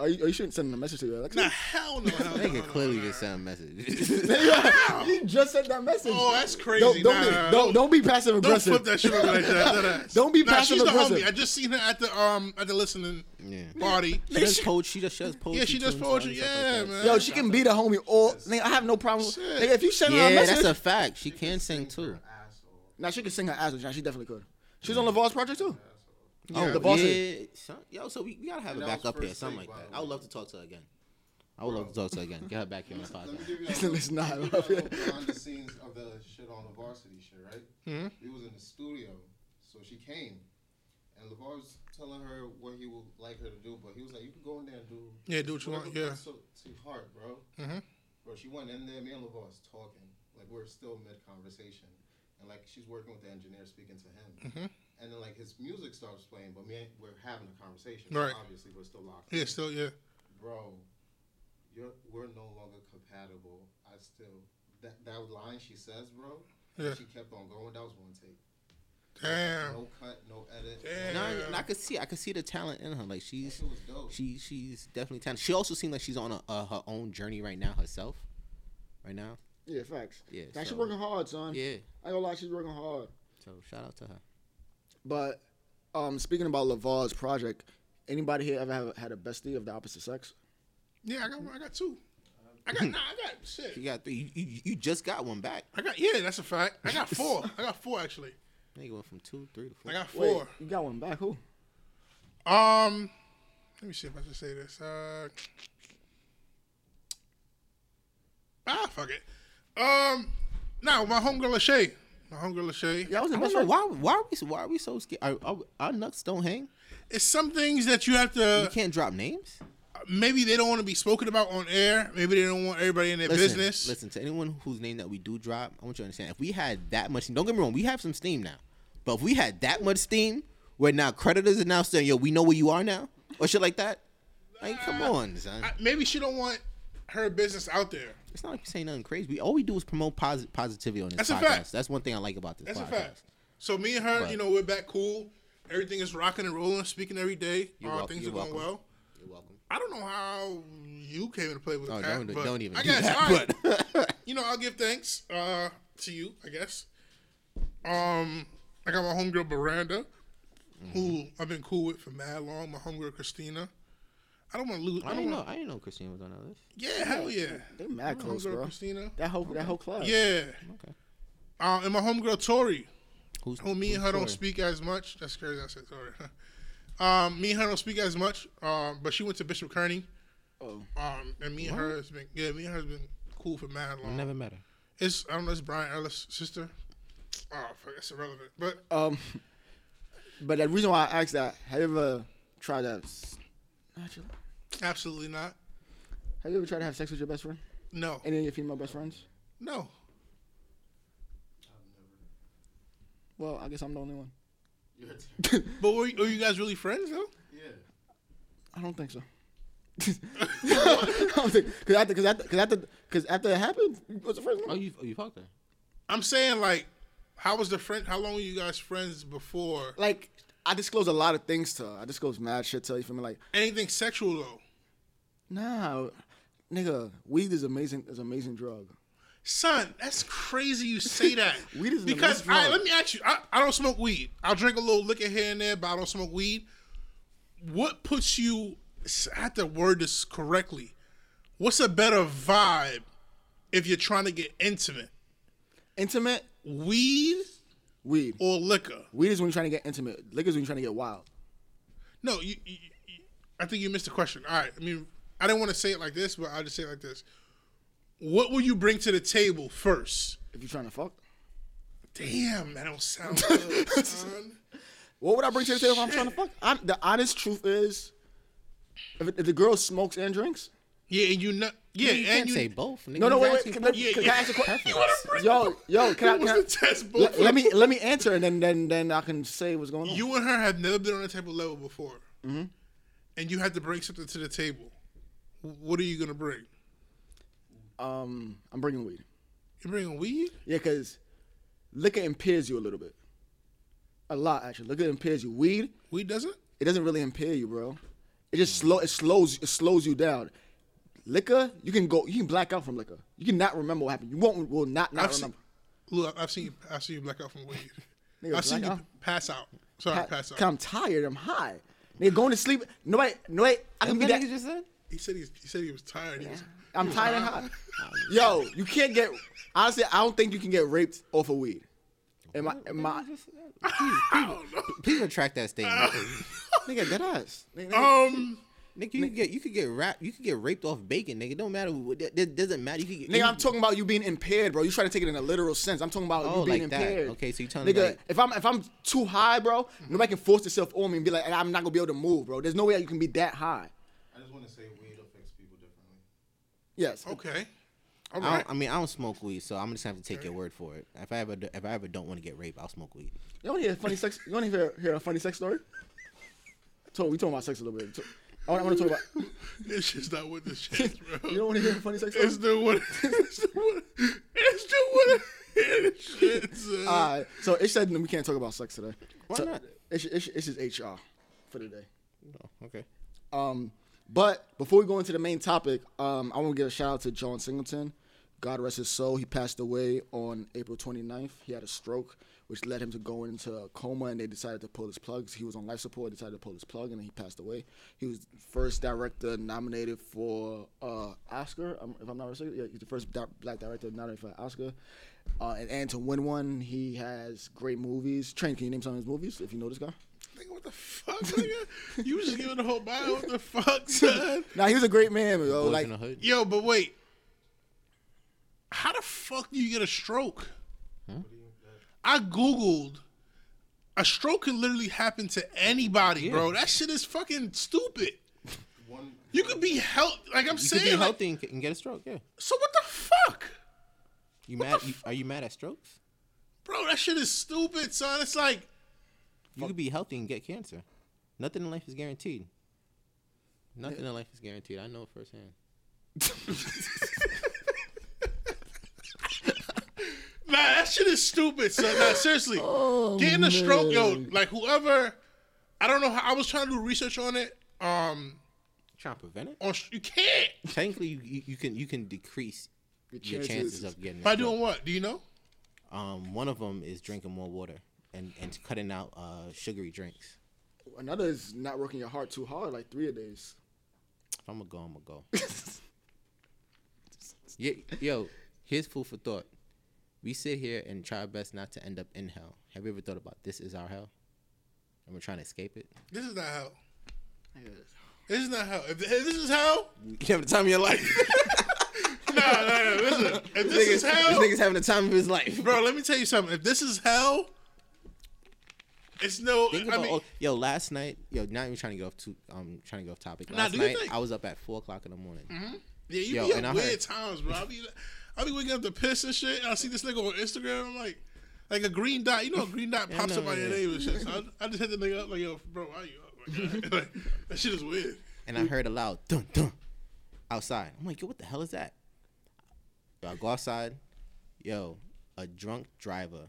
S2: Are you, are you shouldn't send a message to her, Lexia?
S6: Nah, hell no. Hell no,
S5: Nigga
S6: no,
S5: clearly
S6: nah.
S5: just sent a message.
S2: you just sent that message.
S6: Oh, that's crazy.
S2: Don't, don't,
S6: Nah,
S2: be,
S6: nah,
S2: don't, don't be passive
S6: Don't
S2: aggressive.
S6: flip that shit over like that. that.
S2: Don't be
S6: nah,
S2: passive
S6: she's the homie. I just seen her at the um at the listening
S5: yeah.
S6: party.
S5: She does poetry. She does, she does poetry.
S6: Yeah, she does
S5: too
S6: poetry.
S5: stuff like
S6: Yeah,
S5: that.
S6: man.
S2: Yo, she can be the homie all. Nigga, I have no problem.
S6: Shit.
S2: Nigga, if you send her a
S5: Yeah,
S2: message,
S5: that's a fact. She can sing too.
S2: now she can sing her ass off. She definitely could. She was on Lavar's project too.
S5: Oh,
S2: the boss
S5: yeah.
S2: is-
S5: son- Yo, so we, we gotta have
S3: And
S5: her
S3: that
S5: back up here, something
S3: take,
S5: like that. I would love to talk to her again. I would love to talk to her again. Get her back here on the
S3: Let me
S5: podcast.
S3: give you a
S2: Listen,
S3: little-
S2: listen, nah,
S3: let me give you a
S2: it.
S3: little behind the scenes of the shit on the varsity shit, right?
S6: Mhm.
S3: We was in the studio, so she came, and Levar was telling her what he would like her to do, but he was like, "You can go in there and do
S6: Yeah, do what you want, yeah.
S3: So to heart, bro.
S6: Mhm.
S3: Bro, she went in there. Me and Levar was talking, like we're still mid conversation, and like she's working with the engineer, speaking to him,
S6: Mhm.
S3: And then like his music starts playing, but me, and- we're having a conversation.
S6: Right.
S3: Obviously, we're still locked.
S6: Yeah,
S3: in.
S6: still, yeah.
S3: bro, you're we're no longer compatible. I still that that line she says, bro.
S6: Yeah.
S3: She kept on going. That was one take.
S6: Damn.
S3: No cut, no edit.
S6: Damn.
S5: No, and I could see, I could see the talent in her. Like she's,
S3: That was dope.
S5: she, she's definitely talented. She also seems like she's on a, uh, her own journey right now herself. Right now,
S2: Yeah, facts.
S5: Yeah,
S2: Now she's working hard, son.
S5: yeah.
S2: I ain't gonna lie, she's working hard.
S5: So shout out to her.
S2: But um, speaking about Lavar's project, anybody here ever have, had a bestie of the opposite sex?
S6: Yeah, I got I got two. I got nah, I got shit.
S5: You got three. You, you, you just got one back.
S6: I got yeah, that's a fact. I got four. I got four actually.
S5: Nigga went from two, three to four.
S6: I got
S2: Wait,
S6: four.
S2: you got one back? Who?
S6: Um, let me see if I can say this. Uh, ah, fuck it. Um, now my homegirl Lachey. Homegirl Lachey.
S2: Yeah, I was
S5: I don't know why. Why are we? so- Why are we so scared? Our, our, our nuts don't hang.
S6: It's some things that you have to.
S5: You can't drop names.
S6: Maybe they don't want to be spoken about on air. Maybe they don't want everybody in their
S5: Listen,
S6: business.
S5: Listen to anyone whose name that we do drop. I want you to understand. If we had that much, don't get me wrong, we have some steam now. But if we had that much steam, where now creditors are now saying, "Yo, we know where you are now," or shit like that. Like, come on, son.
S6: I- maybe she don't want her business out there.
S5: It's not like we say nothing crazy. We all we do is promote posi- positivity on this
S6: That's a
S5: podcast.
S6: fact.
S5: That's one thing I like about this
S6: That's
S5: podcast.
S6: a fact. So me and her,
S5: But-
S6: you know, we're back cool. Everything is rocking and rolling, speaking every day.
S5: You're
S6: Uh,
S5: welcome.
S6: things
S5: You're
S6: are going
S5: welcome.
S6: well.
S5: You're welcome.
S6: I don't know how you came into play with
S5: Oh,
S6: the cat,
S5: don't- don't even
S6: I guess
S5: that,
S6: all right.
S5: but-
S6: you know, I'll give thanks uh, to you. I guess. Um, I got my homegirl Miranda,
S5: Mm-hmm.
S6: who I've been cool with for mad long. My homegirl Christina. I don't want to lose.
S5: I
S6: I don't
S5: didn't know.
S6: want.
S5: I didn't know Christina was on that list.
S6: Yeah, hell yeah.
S2: They're mad
S6: My
S2: close,
S6: homegirl
S2: bro.
S6: Christina.
S2: That whole that whole club.
S6: Yeah.
S5: Okay.
S6: Uh, and my homegirl Tori.
S5: Who's
S6: Who me and her
S5: who's
S6: don't speak as much. That's crazy. I said sorry. um, me and her don't speak as much. Um, but she went to Bishop Kearney.
S2: Oh.
S6: Um, and me and her has been yeah, me and her has been cool for mad
S5: I
S6: long.
S5: never met her.
S6: It's I don't know. It's Brian Ellis' sister. Oh, fuck, that's irrelevant. But
S2: Um, but the reason why I asked that, have you ever tried to? Actually,
S6: absolutely not.
S2: have you ever tried to have sex with your best friend?
S6: No,
S2: Any of your female best friends?
S6: no.
S2: Well, I guess I'm the only one.
S6: But were, you- were you guys really friends though?
S3: Yeah.
S2: I don't think so. I don't think because after because after because after because after it happened, was the first
S5: Oh,
S2: one?
S5: you oh, you fucked her.
S6: I'm saying like, how was the friend? How long were you guys friends before?
S2: Like I disclose a lot of things to her. I disclose mad shit to her. You feel me? Like
S6: Anything sexual though?
S2: nah, nigga, weed is amazing. Is amazing drug.
S6: Son, that's crazy you say that.
S2: Weed is an
S6: because
S2: amazing
S6: all right,
S2: drug.
S6: let me ask you. I, I don't smoke weed. I'll drink a little liquor here and there, but I don't smoke weed. what puts you? I have to word this correctly. What's a better vibe if you're trying to get intimate?
S2: Intimate
S6: Weed
S2: weed.
S6: or liquor?
S2: Weed is when you're trying to get intimate. Liquor is when you're trying to get wild.
S6: No, you, you, you- I think you missed the question. All right, I mean, I didn't want to say it like this, but I'll just say it like this. What will you bring to the table first?
S2: If you're trying to fuck.
S6: Damn, that don't sound good, son.
S2: What would I bring to the table if I'm trying to fuck? I'm, the honest truth is, if, it, if the girl smokes and drinks,
S6: Yeah, and you know, yeah,
S5: you
S6: and
S5: can't
S6: you
S5: say both. Nigga.
S2: no, no,
S5: He's
S2: wait, wait.
S5: asking
S2: Can,
S5: for-
S2: let,
S6: Yeah,
S2: can
S6: yeah.
S2: I ask a question?
S5: preference.
S2: Yo, yo, can I?
S6: It was
S2: Can I
S6: the test both
S2: let, let me let me answer, and then then then I can say what's going on.
S6: You and her have never been on a type of level before,
S2: Mm-hmm.
S6: and you had to bring something to the table. What are you gonna bring?
S2: um, I'm bringing weed.
S6: You bringing weed?
S2: Yeah, because liquor impairs you a little bit. A lot, actually. Liquor impairs you. Weed,
S6: Weed doesn't?
S2: it doesn't really impair you, bro. It just slow. It slows. It slows you down. Liquor, you can go. You can black out from liquor. You can not remember what happened. You won't. Will not not
S6: I've seen,
S2: remember.
S6: look, I've seen you. I've seen you black out from weed.
S2: Nigga,
S6: I've seen
S2: black
S6: you
S2: out?
S6: pass out. Sorry,
S2: Pa-
S6: pass out.
S2: Cause I'm tired. I'm high. Nigga, going to sleep. Nobody. No wait. I can be
S5: That
S2: that.
S5: just said.
S6: He said he, he said he was tired. He was,
S2: I'm tired and high. Yo, you can't get. Honestly, I don't think you can get raped off of weed. Am I? Am I?
S5: Please retract that statement.
S2: Nigga, dead ass. Nigga,
S6: um,
S5: Nigga, you could get you could get rap you could get raped off bacon, nigga. Don't matter. what- That, that doesn't matter. You could get,
S2: Nigga,
S5: you-
S2: I'm talking about you being impaired, bro. You try to take it in a literal sense. I'm talking about
S5: Oh,
S2: you being
S5: like that.
S2: impaired.
S5: Okay, so you telling me,
S2: nigga,
S5: like-
S2: if I'm if I'm too high, bro, nobody can force itself on me and be like, I'm not gonna be able to move, bro. There's no way you can be that high.
S3: I just want to say weed affects people differently.
S2: Yes.
S6: okay. All
S5: I, don't, I mean, I don't smoke weed, so I'm just gonna have to take your word for it. If I ever do- if I ever don't want to get raped, I'll smoke weed.
S2: You want to hear a funny sex? You want to hear, hear a funny sex story? So we talking about sex a little bit. So- I want to talk about.
S6: It's just not with the shit, bro.
S2: You don't want to hear a funny sex story?
S6: It's the one. It's the one. It's the one. It's shit, son.
S2: All right. So it said we can't talk about sex today.
S5: Why
S2: So
S5: not?
S2: It's, it's, it's just HR for the day.
S5: Oh, okay.
S2: Um, but before we go into the main topic, um, I want to give a shout out to John Singleton. God rest his soul. He passed away on April 29th. He had a stroke, which led him to go into a coma, and they decided to pull his plugs. He was on life support. They decided to pull his plug, and then he passed away. He was the first director nominated for uh, Oscar. um, If I'm not mistaken, yeah, he's the first di- black director nominated for an Oscar. Uh, and, and to win one, he has great movies. Train, can you name some of his movies if you know this guy?
S6: Nigga, what the fuck, nigga? You was just giving the whole bio. What the fuck, son?
S2: Nah, he was a great man, bro. Like,
S5: in the hood.
S6: Yo, but wait. How the fuck do you get a stroke? I googled. A stroke can literally happen to anybody, bro. That shit is fucking stupid.
S3: One,
S6: You could be healthy, like I'm
S5: You
S6: saying.
S5: could be healthy and, and get a stroke. Yeah.
S6: so what the fuck,
S5: You mad? You, are you mad at strokes?
S6: bro? That shit is stupid, son. It's like
S5: You could be healthy and get cancer. Nothing in life is guaranteed. Nothing in life is guaranteed. I know it firsthand.
S6: Nah, that shit is stupid, son. Nah, seriously. Getting a stroke, yo, like whoever I don't know how I was trying to do research on it. Um
S5: Trying to prevent it.
S6: on you can't.
S5: Technically, you, you, you can you can decrease your
S2: chances.
S5: chances, of getting. a
S6: By doing what? Do you know?
S5: Um, one of them is drinking more water and and cutting out uh sugary drinks.
S2: Another is not working your heart too hard, like three a days.
S5: If I'm gonna go, I'm gonna go. yeah, yo, here's food for thought. We sit here and try our best not to end up in hell. Have you ever thought about this is our hell? And we're trying to escape it.
S6: This is not hell. This is not hell. If, if this is hell,
S5: You have the time of your life.
S6: nah, nah, nah, listen. If this is hell,
S5: this nigga's having the time of his life,
S6: bro, let me tell you something. If this is hell, it's no.
S5: Think
S6: I mean,
S5: all- yo, last night, yo, not even trying to go off to um trying to go off topic. Last
S6: do your
S5: night,
S6: thing.
S5: I was up at four o'clock in the morning.
S6: yeah, you
S5: yo,
S6: be
S5: and
S6: at
S5: I
S6: weird
S5: heard-
S6: times, bro. I be, I be waking up to piss and shit. And I see this nigga on Instagram. I'm like, like a green dot. You know, a green dot pops up on your name and shit. So I, I just hit the nigga up like, yo, bro, why you up? Like, like, that shit is weird.
S5: and I heard a loud dun dun outside. I'm like, yo, what the hell is that? Yo, I go outside. Yo, a drunk driver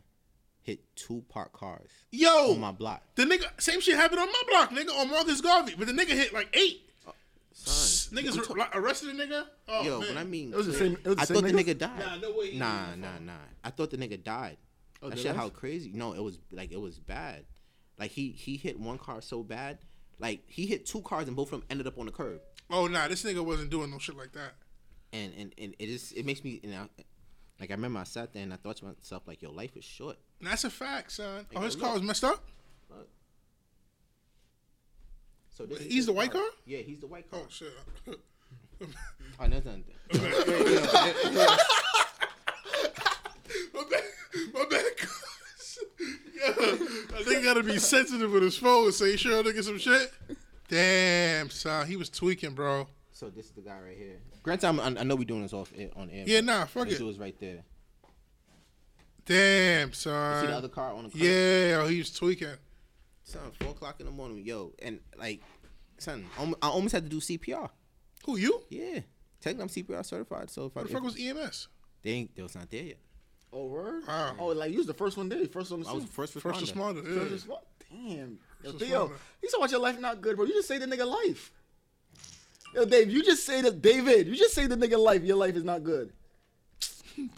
S5: hit two parked cars
S6: Yo,
S5: on my block.
S6: the nigga, same shit happened on my block, nigga, on Marcus Garvey. But the nigga hit like eight.
S5: Uh, son,
S6: Niggas ar- arrested a nigga. Oh,
S5: yo,
S6: man.
S5: when I mean,
S2: It was the same- it was the
S5: I
S2: same
S5: thought the
S2: nigga?
S5: nigga died.
S6: Nah, no way
S5: Nah, nah, nah. I thought the nigga died. Oh, that
S2: dead
S5: shit, how crazy? No, it was like it was bad. Like he he hit one car so bad, Like he hit two cars and both of them ended up on the curb.
S6: Oh nah, this nigga wasn't doing no shit like that.
S5: And and, and it is it makes me you know like I remember I sat there and I thought to myself like yo life is short.
S6: And that's a fact, son. Oh, his car was messed up.
S5: So this is
S6: He's the white car?
S5: Yeah, he's the white car.
S6: Oh shit.
S5: Oh, that's not.
S6: My bad. My bad. yeah, I think gotta be sensitive with his phone. Say, sure, nigga, some shit. Damn, son, he was tweaking, bro.
S5: So this is the guy right here. Granted, I'm, I know we doing this off air, on air.
S6: Yeah, nah, fuck it.
S5: dude was right there.
S6: Damn, son.
S5: See the other car on the car?
S6: Yeah, oh, he was tweaking.
S5: Son, four o'clock in the morning, yo, and like, son, I almost had to do CPR.
S6: Who you?
S5: Yeah, technically I'm CPR certified. So if I
S6: What the fuck was EMS?
S5: they ain't, they was not there yet.
S2: Oh, word?
S6: Wow.
S2: Oh, like you was the first one there, first on the
S5: I was the first
S6: First
S5: responder.
S6: responder.
S2: First
S6: Yeah.
S2: respond- Damn. Yo, Theo, you talking about your life not good, bro. You just say the nigga life. Yo, Dave, you just say that, David, you just say the nigga life, your life is not good.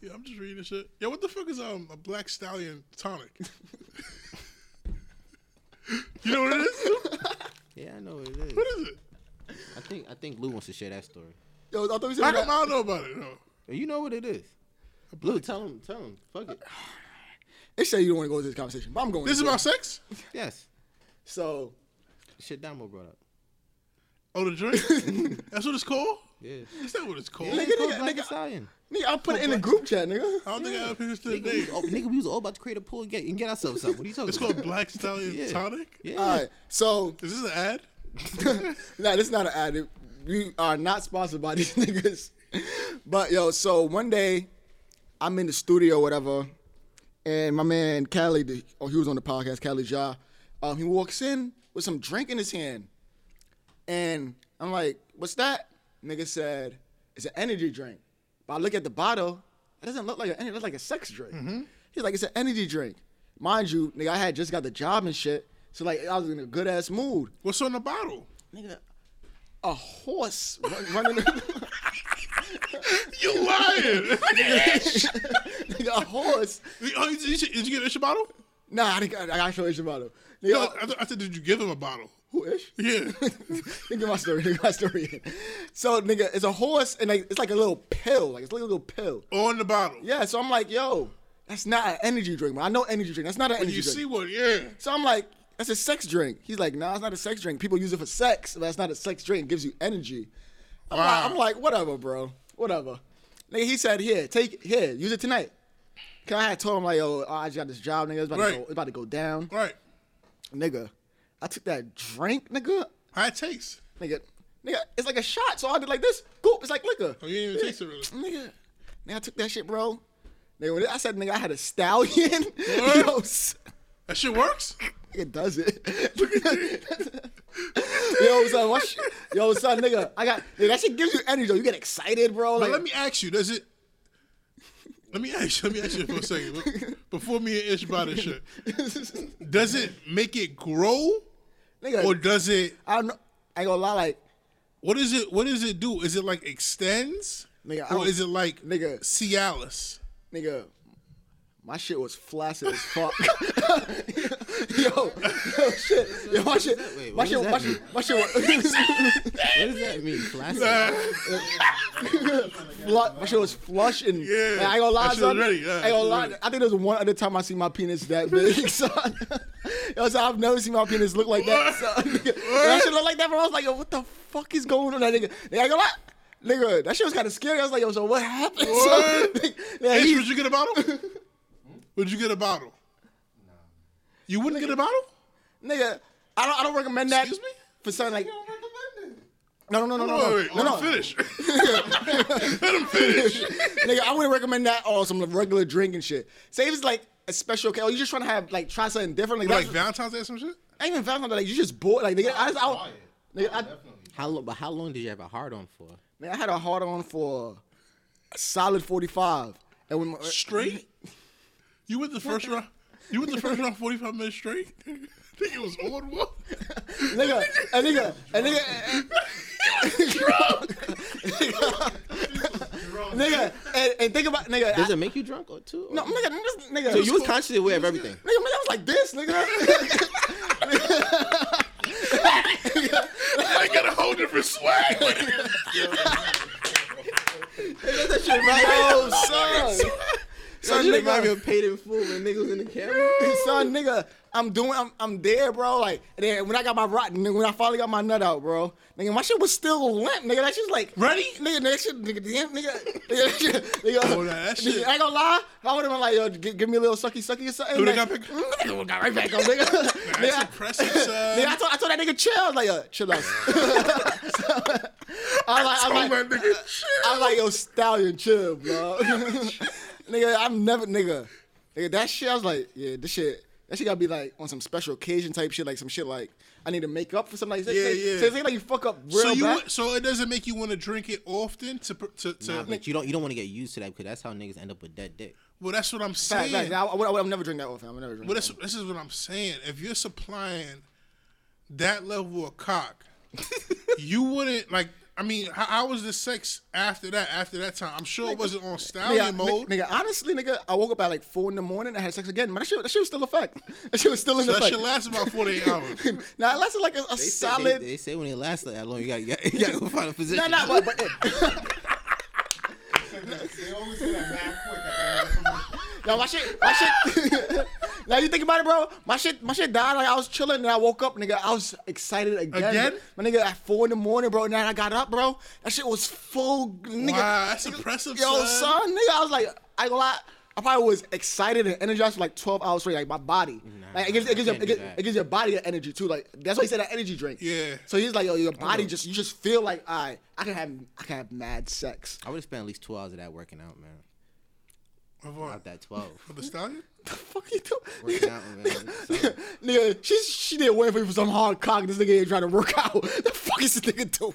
S6: Yeah, I'm just reading this shit. Yo, what the fuck is um a black stallion tonic? you know what it is?
S5: Yeah, I know what it is.
S6: What is it?
S5: I think I think Lou wants to share that story.
S2: Yo, I thought you said
S6: How come I don't know about it? No.
S5: You know what it is. Lou, tell him, tell him. Fuck it.
S2: They say you don't want to go into this conversation, but I'm going.
S6: This is about sex?
S5: Yes.
S2: So,
S5: Shit Damo brought up.
S6: Oh, the drink? That's what it's called?
S5: Yeah.
S6: Is that what it's called.
S5: Yeah,
S2: Nigga,
S5: it's called
S2: nigga,
S5: Black
S2: nigga.
S5: Stallion.
S2: Nigga, I'll put it in the group chat, nigga.
S6: I don't think I have this to the
S5: Nigga, we,
S6: day.
S5: was, oh, nigga, we was all about to create a pool and get, and get ourselves something. What are you talking
S6: It's
S5: about?
S6: It's called Black Stallion
S5: Yeah.
S6: Tonic?
S5: Yeah.
S2: All right, so
S6: Is this an ad?
S2: no, this is not an ad. We are not sponsored by these niggas. But yo, so one day I'm in the studio, whatever, and my man Cali, the, oh, he was on the podcast, Cali Ja. Um, he walks in with some drink in his hand, and I'm like, "What's that?" Nigga said, "It's an energy drink." But I look at the bottle, it doesn't look like an energy, it looks like a sex drink. Mm-hmm. He's like, "It's an energy drink." Mind you, nigga, I had just got the job and shit, so like I was in a good ass mood.
S6: What's on the bottle?
S2: Nigga, a horse run, running.
S6: You lying?
S2: nigga, a horse.
S6: oh, did, you, did you get a bottle?
S2: Nah, I didn't. got- I got show you. Nigga,
S6: No, I, th- I said, did you give him a bottle?
S2: Who ish?
S6: Yeah.
S2: Nigga, my story. Nigga, my story. So, nigga, it's a horse, and like it's like a little pill. Like it's like a little pill.
S6: on the bottle.
S2: Yeah. So I'm like, yo, that's not an energy drink, man. I know energy drink. That's not an
S6: When
S2: energy
S6: you
S2: drink.
S6: see one, yeah.
S2: so I'm like, that's a sex drink. He's like, nah, it's not a sex drink. People use it for sex, but that's not a sex drink. It gives you energy. I'm,
S6: Wow.
S2: like, I'm like, whatever, bro. Whatever. Nigga, he said, here, take it. Here, use it tonight. Cause I had told him like, yo, oh, I just got this job, nigga. It's about,
S6: Right.
S2: to, go, it's about to go down.
S6: Right.
S2: Nigga, I took that drink, nigga.
S6: How it tastes?
S2: Nigga, nigga, it's like a shot. So I did like this. Goop, it's like liquor.
S6: Oh, you didn't even taste it really.
S2: Nigga, nigga, I took that shit, bro. Nigga, when I said, nigga, I had a stallion. Yo,
S6: That shit works?
S2: it does it. yo, son, what shit? Yo, son, nigga, I got, nigga, that shit gives you energy, though. You get excited, bro.
S6: But
S2: Like,
S6: let me ask you, does it? Let me ask you. Let me ask you for a second. Before me and Ish buy this shit, does it make it grow,
S2: nigga,
S6: or does it?
S2: I don't know. I ain't gonna lie, like,
S6: What is it? What does it do? Is it like extends,
S2: Nigga, I
S6: or
S2: don't-
S6: is it like
S2: nigga.
S6: Cialis?
S2: nigga, my shit was flaccid as fuck. yo, yo, shit. Yo, my shit,
S5: Wait,
S2: my
S5: what
S2: shit,
S5: does
S2: my shit, my shit.
S5: What does that mean? Flaccid?
S2: Flu- my shit was flush and
S6: Yeah,
S2: like, I ain't gonna lie,
S6: that
S2: son.
S6: ready, yeah,
S2: I
S6: that
S2: ain't gonna lie.
S6: ready.
S2: I think there's one other time I see my penis that big, son. Yo, so I've never seen my penis look like that, son. Nigga, that shit look like that, bro. I was like, yo, what the fuck is going on, that nigga? Nigga, I ain't gonna. Nigga, that shit was kind of scary. I was like, yo, so what happened?
S6: What?
S2: Son? Nigga,
S6: Ish,
S2: he-
S6: would you get a bottle? would you get a bottle? You wouldn't get a bottle?
S2: nigga, I don't, I don't recommend that.
S6: Excuse me?
S2: For something like. No, no, no, no, no,
S6: Wait,
S2: no,
S6: wait, wait.
S2: no,
S6: Let
S2: no.
S6: him finish. Let him finish.
S2: nigga, I wouldn't recommend that or some regular drink and shit. Say if it's like a special occasion, or oh, you just trying to have like try something different, like,
S6: like
S2: that's,
S6: Valentine's Day or some shit?
S2: Ain't even found something like you just bored, like nigga, I, I, nigga, I,
S5: How long? But how long did you have a hard on for?
S2: man, I had a hard on for a solid forty five, and when my, uh,
S6: Straight? You went the first round? You went the first round 45 minutes straight? think it was on one?
S2: nigga, a nigga, a nigga, drunk. Nigga, and, and think about nigga.
S5: Does
S2: I,
S5: it make you drunk or too?
S2: No, nigga, this, nigga.
S5: So you was consciously aware of everything.
S2: Nigga, nigga, I was like this, nigga.
S6: I got a whole different swag.
S2: That shit right oh, son.
S5: Son,
S2: son
S5: nigga,
S2: not
S5: even paid in full when niggas in the camera.
S2: son, nigga, I'm doing, I'm, I'm there, bro. Like, then when I got my rot, nigga, when I finally got my nut out, bro, nigga, my shit was still limp, nigga. That shit's like
S6: Ready?
S2: nigga. That shit, nigga, damn, nigga, nigga, that shit, nigga.
S6: Oh, that shit-
S2: nigga, I ain't gonna lie, I would have been like, yo, give, give me a little sucky, sucky or something.
S6: Dude,
S2: like,
S6: got pick-
S2: mm, nigga, got right back up, nigga.
S6: That's
S2: nigga,
S6: impressive, son.
S2: Nigga, I told, I told that nigga chill. I was like, yo, chill out. I was like, I
S6: my
S2: like,
S6: nigga,
S2: I was like, yo, stallion, chill, bro. nigga, I'm never, nigga, nigga, that shit. I was like, yeah, this shit, that shit gotta be like on some special occasion type shit, like some shit like I need to make up for something like.
S6: Yeah,
S2: say,
S6: yeah.
S2: Say, say like you fuck up real
S6: So you
S2: bad.
S6: so it doesn't make you want to drink it often to to, to
S5: Nah, but you don't you don't want to get used to that because that's how niggas end up with dead dick.
S6: well that's what I'm saying.
S2: fact. I, I, would- I would never drink that often. I would never drink.
S6: Well,
S2: that
S6: this, this is what I'm saying. If you're supplying that level of cock, you wouldn't like. I mean, how, how was the sex after that? After that time, I'm sure it wasn't on stallion
S2: Nigga,
S6: mode.
S2: nigga, nigga, honestly, nigga, I woke up at like four in the morning. I had sex again. Man, that shit, that shit was still a fact. That shit was still in
S6: so that
S2: effect.
S6: shit lasts about 48 hours.
S2: now it lasted like a, a
S5: They say,
S2: solid.
S5: they, they say when it lasts that long, you got you got you got to go find a physician.
S2: Nah, nah, but, but
S3: They always say that mad quick at the end of the
S2: Yo, my shit, my shit. now you think about it, bro. My shit, my shit died. Like I was chilling, and I woke up, nigga. I was excited again.
S6: Again?
S2: My nigga, at four in the morning, bro. And then I got up, bro. That shit was full, nigga.
S6: Wow, that's
S2: nigga,
S6: impressive,
S2: Yo,
S6: son.
S2: son, nigga. I was like, I ain't gonna lie. I probably was excited and energized for like 12 hours straight, like my body. like it gives, it gives, your, it, gives, it gives your body an energy too. Like that's why he said that energy drink.
S6: Yeah.
S2: So he's like, yo, your body just you just feel like, all right, I can have I can have mad sex.
S5: I would have spent at least two hours of that working out, man.
S6: Of what?
S5: Out that twelve.
S6: For the stallion?
S2: the fuck you do?
S5: Working out, man. Son.
S2: nigga, she she did wait for you for some hard cock. This nigga ain't trying to work out. the fuck is this nigga do?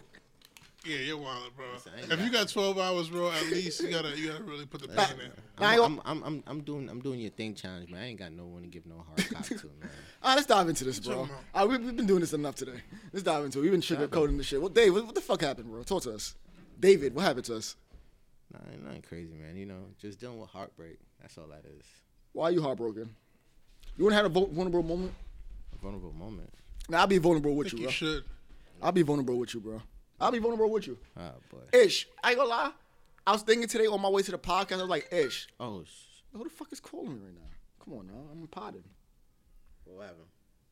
S6: Yeah, you're wild, bro.
S5: I ain't
S6: If you got 12 hours, bro, at least you gotta you gotta really put the uh, pain in.
S2: I ain't
S5: I'm, I'm, I'm, I'm, I'm doing I'm doing your thing challenge, man. I ain't got no one to give no hard cock to, man.
S2: All right, let's dive into this, bro.
S6: talking
S2: All right, ah, we, we've been doing this enough today. Let's dive into it. We've been sugarcoating this shit. Well, Dave, what, what the fuck happened, bro? Talk to us. David, what happened to us?
S5: Nah, ain't nothing crazy, man. You know, just dealing with heartbreak. That's all that is.
S2: Why are you heartbroken? You want to have a vulnerable moment?
S5: A vulnerable moment.
S2: Nah, I'll be vulnerable
S6: I
S2: with
S6: think
S2: you,
S6: you
S2: bro.
S6: should.
S2: I'll be vulnerable with you, bro. I'll be vulnerable with you.
S5: Oh boy.
S2: Ish, I ain't gonna lie. I was thinking today on my way to the podcast. I was like, Ish,
S5: Oh, sh-
S2: who the fuck is calling me right now? Come on now, I'm potted.
S5: what happened?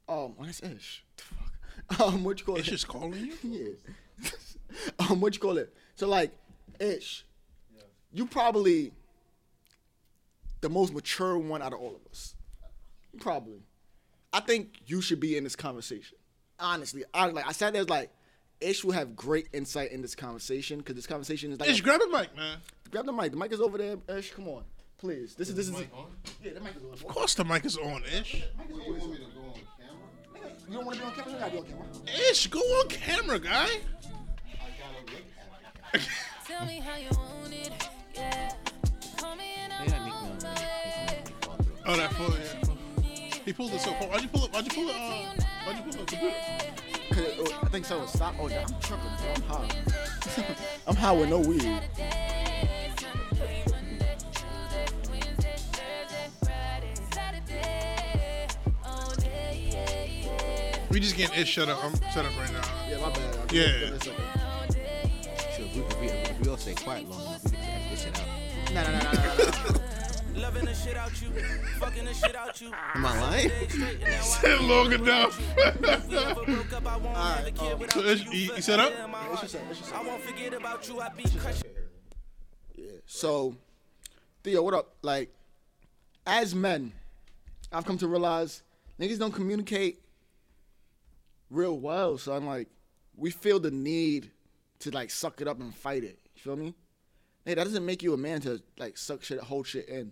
S2: Um, oh, that's Ish. The fuck? Um, what you call
S6: It's
S2: it?
S6: just calling you?
S2: Yeah. um, what you call it? So like, Ish, you probably the most mature one out of all of us. Probably. I think you should be in this conversation. Honestly, I like I sat there like, Ish will have great insight in this conversation because this conversation is like.
S6: Just
S2: a-
S6: grab a mic, man.
S2: grab the mic. The mic is over there. Ish, come on, please. This is this is.
S3: mic on?
S2: Yeah, the mic is on.
S6: Of course the mic is on, Ish.
S3: What, you want me to go on camera?
S2: You don't want to be on camera? You gotta be on camera.
S6: Ish, go on camera, guy.
S3: I gotta look at.
S10: Tell me how you want it, yeah. Call me and
S5: They
S10: I'm
S5: got Meek Mill,
S10: on my
S5: man.
S6: Oh, that full, yeah. He pulled it so far. Why'd you pull it? Why'd you pull it? Uh, why'd you pull it? Computer?
S2: Oh, I think so. Stop. Oh, yeah, I'm tripping, bro. I'm high. I'm high with no weed.
S6: We just getting it shut up. I'm set up right now.
S2: Yeah, my bad.
S6: Yeah.
S2: give me a second.
S5: So if we, we, we all stay quiet long enough, we can edit this shit out.
S2: Nah, nah, nah, nah, nah, nah.
S11: Loving the shit out you, fucking the shit out you.
S5: Am I lying?
S6: Said long enough.
S11: Never broke up, I won't have a kid oh, without
S6: so Ish, you, you set up?
S2: It's just a- it's just a-
S11: I won't forget about you, I be crushing.
S2: Yeah. So, Theo, what up? Like, as men, I've come to realize niggas don't communicate real well. So I'm like, we feel the need to like suck it up and fight it. You feel me? Hey, that doesn't make you a man to like suck shit, hold shit in.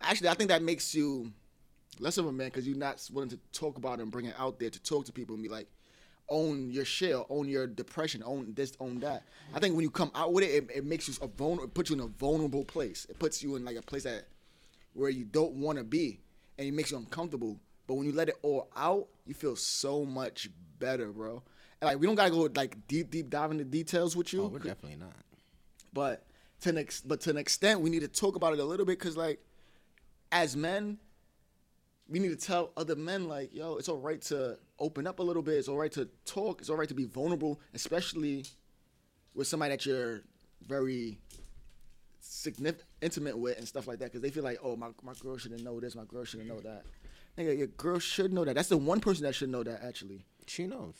S2: Actually, I think that makes you less of a man because you're not willing to talk about it and bring it out there to talk to people and be like, own your shit, own your depression, own this, own that. I think when you come out with it, it, it makes you a vulnerable, it puts you in a vulnerable place. It puts you in like a place that where you don't want to be, and it makes you uncomfortable. But when you let it all out, you feel so much better, bro. And like we don't gotta go like deep, deep dive into details with you,
S5: Oh, we're definitely not.
S2: but to an ex- but to an extent, we need to talk about it a little bit because like as men, we need to tell other men like, yo, it's all right to open up a little bit. It's all right to talk. It's all right to be vulnerable, especially with somebody that you're very significant, intimate with, and stuff like that. Because they feel like, oh, my my girl shouldn't know this. My girl shouldn't know that. Nigga, your girl should know that. That's the one person that should know that actually.
S5: She knows.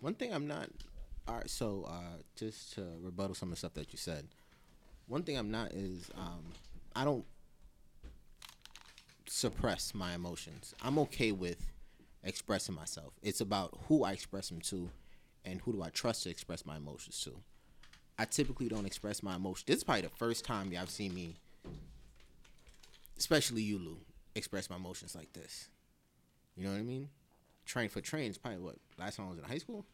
S5: One thing I'm not. All right, so uh, just to rebuttal some of the stuff that you said, one thing I'm not is um, I don't suppress my emotions. I'm okay with expressing myself. It's about who I express them to, and who do I trust to express my emotions to. I typically don't express my emotions. This is probably the first time y'all have seen me, especially you, Lou, express my emotions like this. You know what I mean? Train for train is probably what last time I was in high school.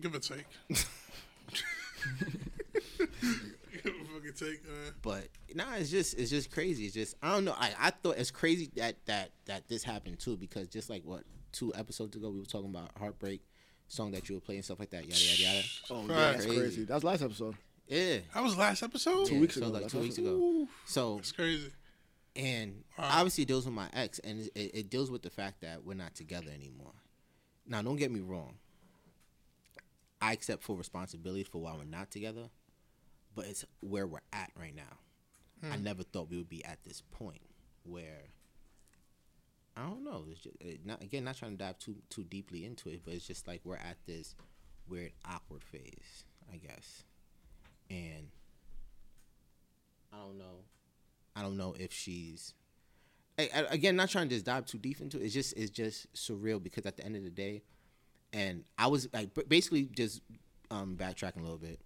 S6: Give or take. Give a fucking take, man.
S5: But nah, it's just it's just crazy. It's just I don't know. I, I thought it's crazy that that that this happened too because just like what two episodes ago we were talking about heartbreak song that you were playing stuff like that yada yada yada.
S2: Oh,
S6: Right.
S2: yeah, that's crazy. That was last episode.
S5: Yeah,
S6: That was last episode.
S5: Yeah,
S2: weeks
S5: so
S2: ago,
S5: like two weeks
S2: episode.
S5: ago. So
S6: It's crazy.
S5: and
S6: Wow.
S5: obviously it deals with my ex and it, it, it deals with the fact that we're not together anymore. Now don't get me wrong. I accept full responsibility for why we're not together, but it's where we're at right now. I hmm. never thought we would be at this point where I don't know. It's just, it, not, again, not trying to dive too too deeply into it, but it's just like we're at this weird awkward phase, I guess. And I don't know. I don't know if she's I, I- again not trying to just dive too deep into it. It's just it's just surreal because at the end of the day, and I was like basically just um backtracking a little bit.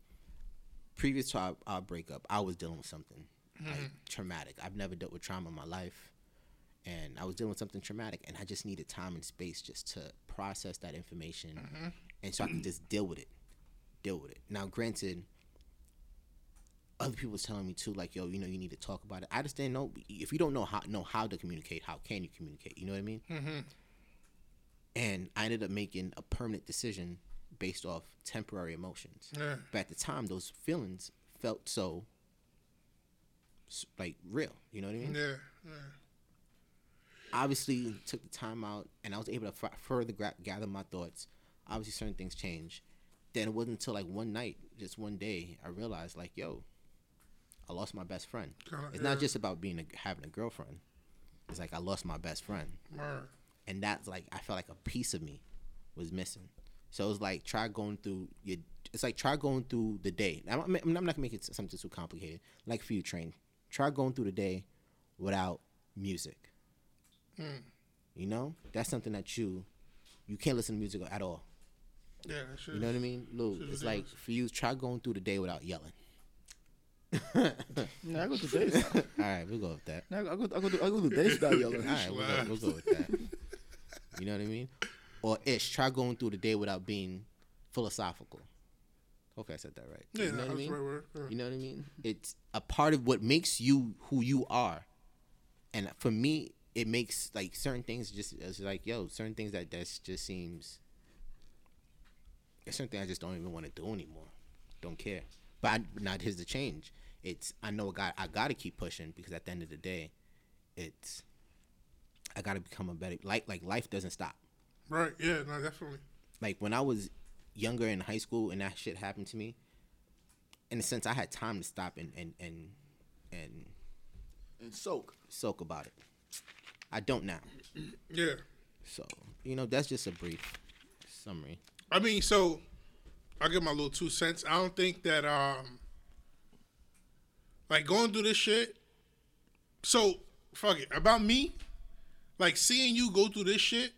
S5: Previous to our, our breakup, I was dealing with something like traumatic. I've never dealt with trauma in my life, and I was dealing with something traumatic, and I just needed time and space just to process that information, and so I could just deal with it, deal with it. Now, granted, other people was telling me too, like, yo, you know, you need to talk about it. I just didn't know if you don't know how know how to communicate, how can you communicate? You know what I mean?
S6: Mm-hmm.
S5: And I ended up making a permanent decision based off temporary emotions.
S6: Yeah.
S5: But at the time, those feelings felt so like real. You know what I mean?
S6: Yeah. yeah.
S5: Obviously, took the time out, and I was able to f- further gra- gather my thoughts. Obviously, certain things changed. Then it wasn't until like one night, just one day, I realized like, yo, I lost my best friend. It's not just about being a, having a girlfriend. It's like I lost my best friend,
S6: Word.
S5: And that's like I felt like a piece of me was missing. So it was like try going through your. It's like try going through the day. I'm, I'm I'm not gonna make it something too complicated. Like for you, train. Try going through the day without music. Mm. You know, that's something that you you can't listen to music at all.
S6: Yeah, shit.
S5: You know what I mean, Lou?
S6: shit
S5: It's like for you, try going through the day without yelling.
S2: Yeah, I go to days.
S5: All right, we'll go with that.
S2: Go, I go, I go, to, I go to days without yelling.
S5: All right, we'll go, we'll go with that. You know what I mean? Or ish, try going through the day without being philosophical. Hopefully, I said that right.
S6: Yeah,
S5: you know
S6: no,
S5: what I
S6: that's
S5: mean?
S6: the right word. Yeah.
S5: You know what I mean? It's a part of what makes you who you are. And for me, it makes like certain things just it's like yo, certain things that that just seems. There's certain things I just don't even want to do anymore. Don't care. But I, not here's the change. It's I know I got I got to keep pushing because at the end of the day, it's I got to become a better like like life doesn't stop.
S6: Right. Yeah. No, definitely.
S5: Like when I was younger in high school and that shit happened to me, in a sense I had time to stop and and and and
S2: And soak.
S5: soak about it. I don't now.
S6: Yeah.
S5: So you know that's just a brief summary.
S6: I mean, so I'll give my little two cents. I don't think that um like going through this shit. So fuck it. About me, like seeing you go through this shit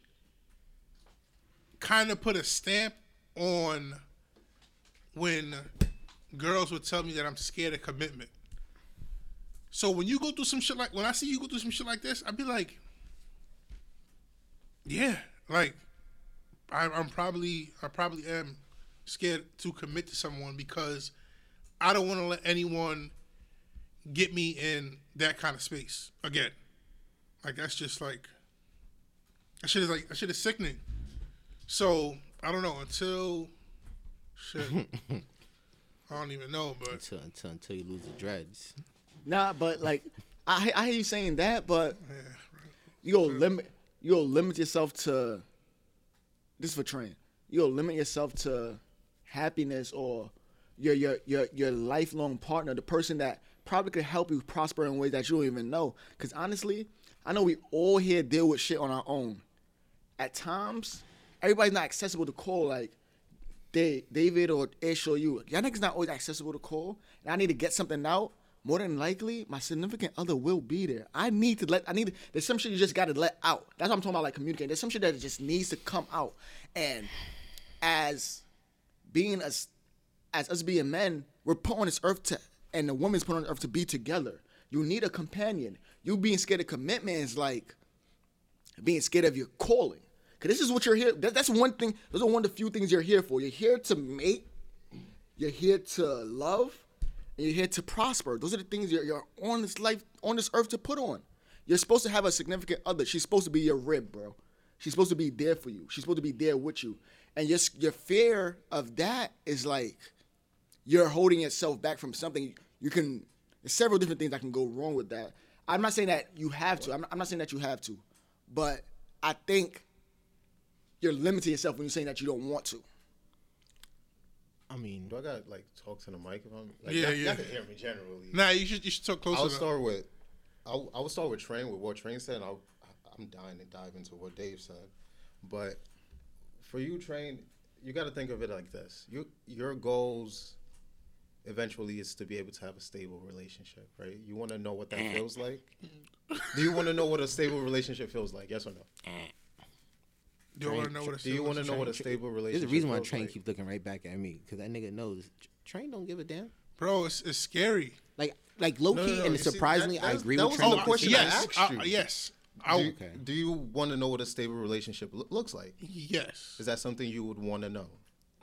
S6: kind of put a stamp on when girls would tell me that I'm scared of commitment. So when you go through some shit like when I see you go through some shit like this, I'd be like, yeah, like I, I'm probably I probably am scared to commit to someone because I don't want to let anyone get me in that kind of space again. Like that's just like that shit is like that shit is sickening. So I don't know until shit. I don't even know, but
S5: Until until until you lose the dreads.
S2: Nah, but like I I hear you saying that, but you go limit you'll limit yourself to this for train. You'll limit yourself to happiness or your your your your lifelong partner, the person that probably could help you prosper in ways that you don't even know. Because honestly, I know we all here deal with shit on our own. At times, everybody's not accessible to call like Da- David or Ish or you. Y'all niggas not always accessible to call, and I need to get something out. More than likely, my significant other will be there. I need to let. I need. There's some shit you just got to let out. That's what I'm talking about. Like communicating. There's some shit that just needs to come out. And as being us, as us being men, we're put on this earth to, and the woman's put on earth to be together. You need a companion. You being scared of commitment is like being scared of your calling. Cause this is what you're here. That, that's one thing. Those are one of the few things you're here for. You're here to mate. You're here to love, and you're here to prosper. Those are the things you're, you're on this life, on this earth to put on. You're supposed to have a significant other. She's supposed to be your rib, bro. She's supposed to be there for you. She's supposed to be there with you. And your your fear of that is like you're holding yourself back from something. You can. There's several different things that can go wrong with that. I'm not saying that you have to. I'm not, I'm not saying that you have to, but I think you're limiting yourself when you're saying that you don't want to.
S5: I mean,
S3: Do I got like talk to the mic if I'm like
S6: Yeah,
S3: y'all,
S6: yeah.
S3: y'all can hear me generally.
S6: Nah, you should you should talk closer.
S3: I'll
S6: to-
S3: start with I'll, I will start with Train with what Train said. And I'll, I'm dying to dive into what Dave said, but for you, Train, you got to think of it like this: you your goals eventually is to be able to have a stable relationship, right? You want to know what that feels like. Do you want to know what a stable relationship feels like? Yes or no?
S6: Do you want to know what a
S3: Do you want to know what a
S5: Train-
S3: stable
S5: There's
S3: relationship?
S5: a reason why
S3: feels
S5: Train
S3: like?
S5: keeps looking right back at me because that nigga knows Train don't give a damn.
S6: bro? It's, it's scary.
S5: Like like low
S3: No,
S5: key
S3: no, no,
S5: and
S3: you see,
S5: surprisingly,
S3: that-
S5: I
S3: that's-
S5: agree
S3: that
S5: with
S3: was
S5: Train.
S3: the
S5: with
S3: question
S5: this
S3: I
S6: yes,
S3: asked
S6: uh,
S3: you.
S6: yes,
S3: Do you,
S5: Okay.
S3: do you want to know what a stable relationship lo- looks like?
S6: yes,
S3: Is that something you would want to know?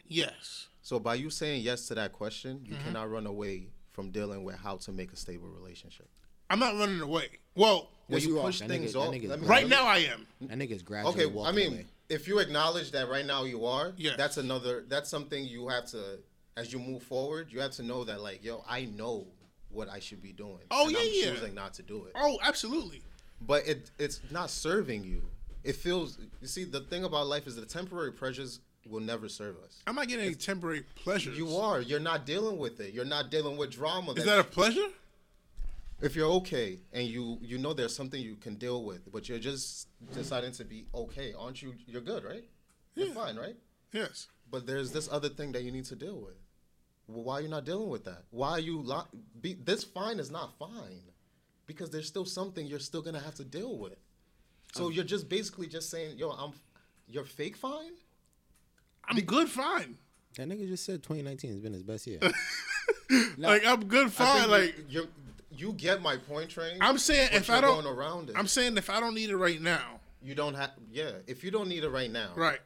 S6: Yes.
S3: So by you saying yes to that question,
S6: Mm-hmm.
S3: you cannot run away from dealing with how to make a stable relationship.
S6: I'm not running away. Well,
S3: When
S2: Yes,
S3: you
S2: you are.
S3: push
S5: That
S3: things
S5: nigga-
S3: off,
S5: nigga's
S3: me-
S6: right now I am.
S5: That nigga's gradually
S3: Okay, I mean,
S5: away.
S3: if you acknowledge that right now you are,
S6: Yes.
S3: that's another. That's something you have to, as you move forward, you have to know that like, yo, I know what I should be doing.
S6: Oh,
S3: and
S6: yeah,
S3: I'm
S6: yeah.
S3: choosing not to do it.
S6: Oh, absolutely.
S3: But it it's not serving you. It feels. You see, the thing about life is the temporary pleasures will never serve us.
S6: I'm not getting any temporary pleasures.
S3: You are. You're not dealing with it. You're not dealing with drama.
S6: Is that a pleasure?
S3: if you're okay and you you know there's something you can deal with, but you're just deciding to be okay, aren't you? You're good, right? You're fine, right?
S6: Yes.
S3: But there's this other thing that you need to deal with. Well, why are you not dealing with that? Why are you lo- be, this fine is not fine because there's still something you're still gonna have to deal with. So um, you're just basically just saying, yo, I'm you're fake fine.
S6: I'm good, fine.
S5: That nigga just said 2019 has been his best year.
S6: Like I'm good,
S3: I
S6: fine. Like
S3: you, you you get my point, train.
S6: I'm saying, if I don't,
S3: going around it,
S6: I'm saying if I don't need it right now,
S3: you don't have. Yeah, if you don't need it right now,
S6: right,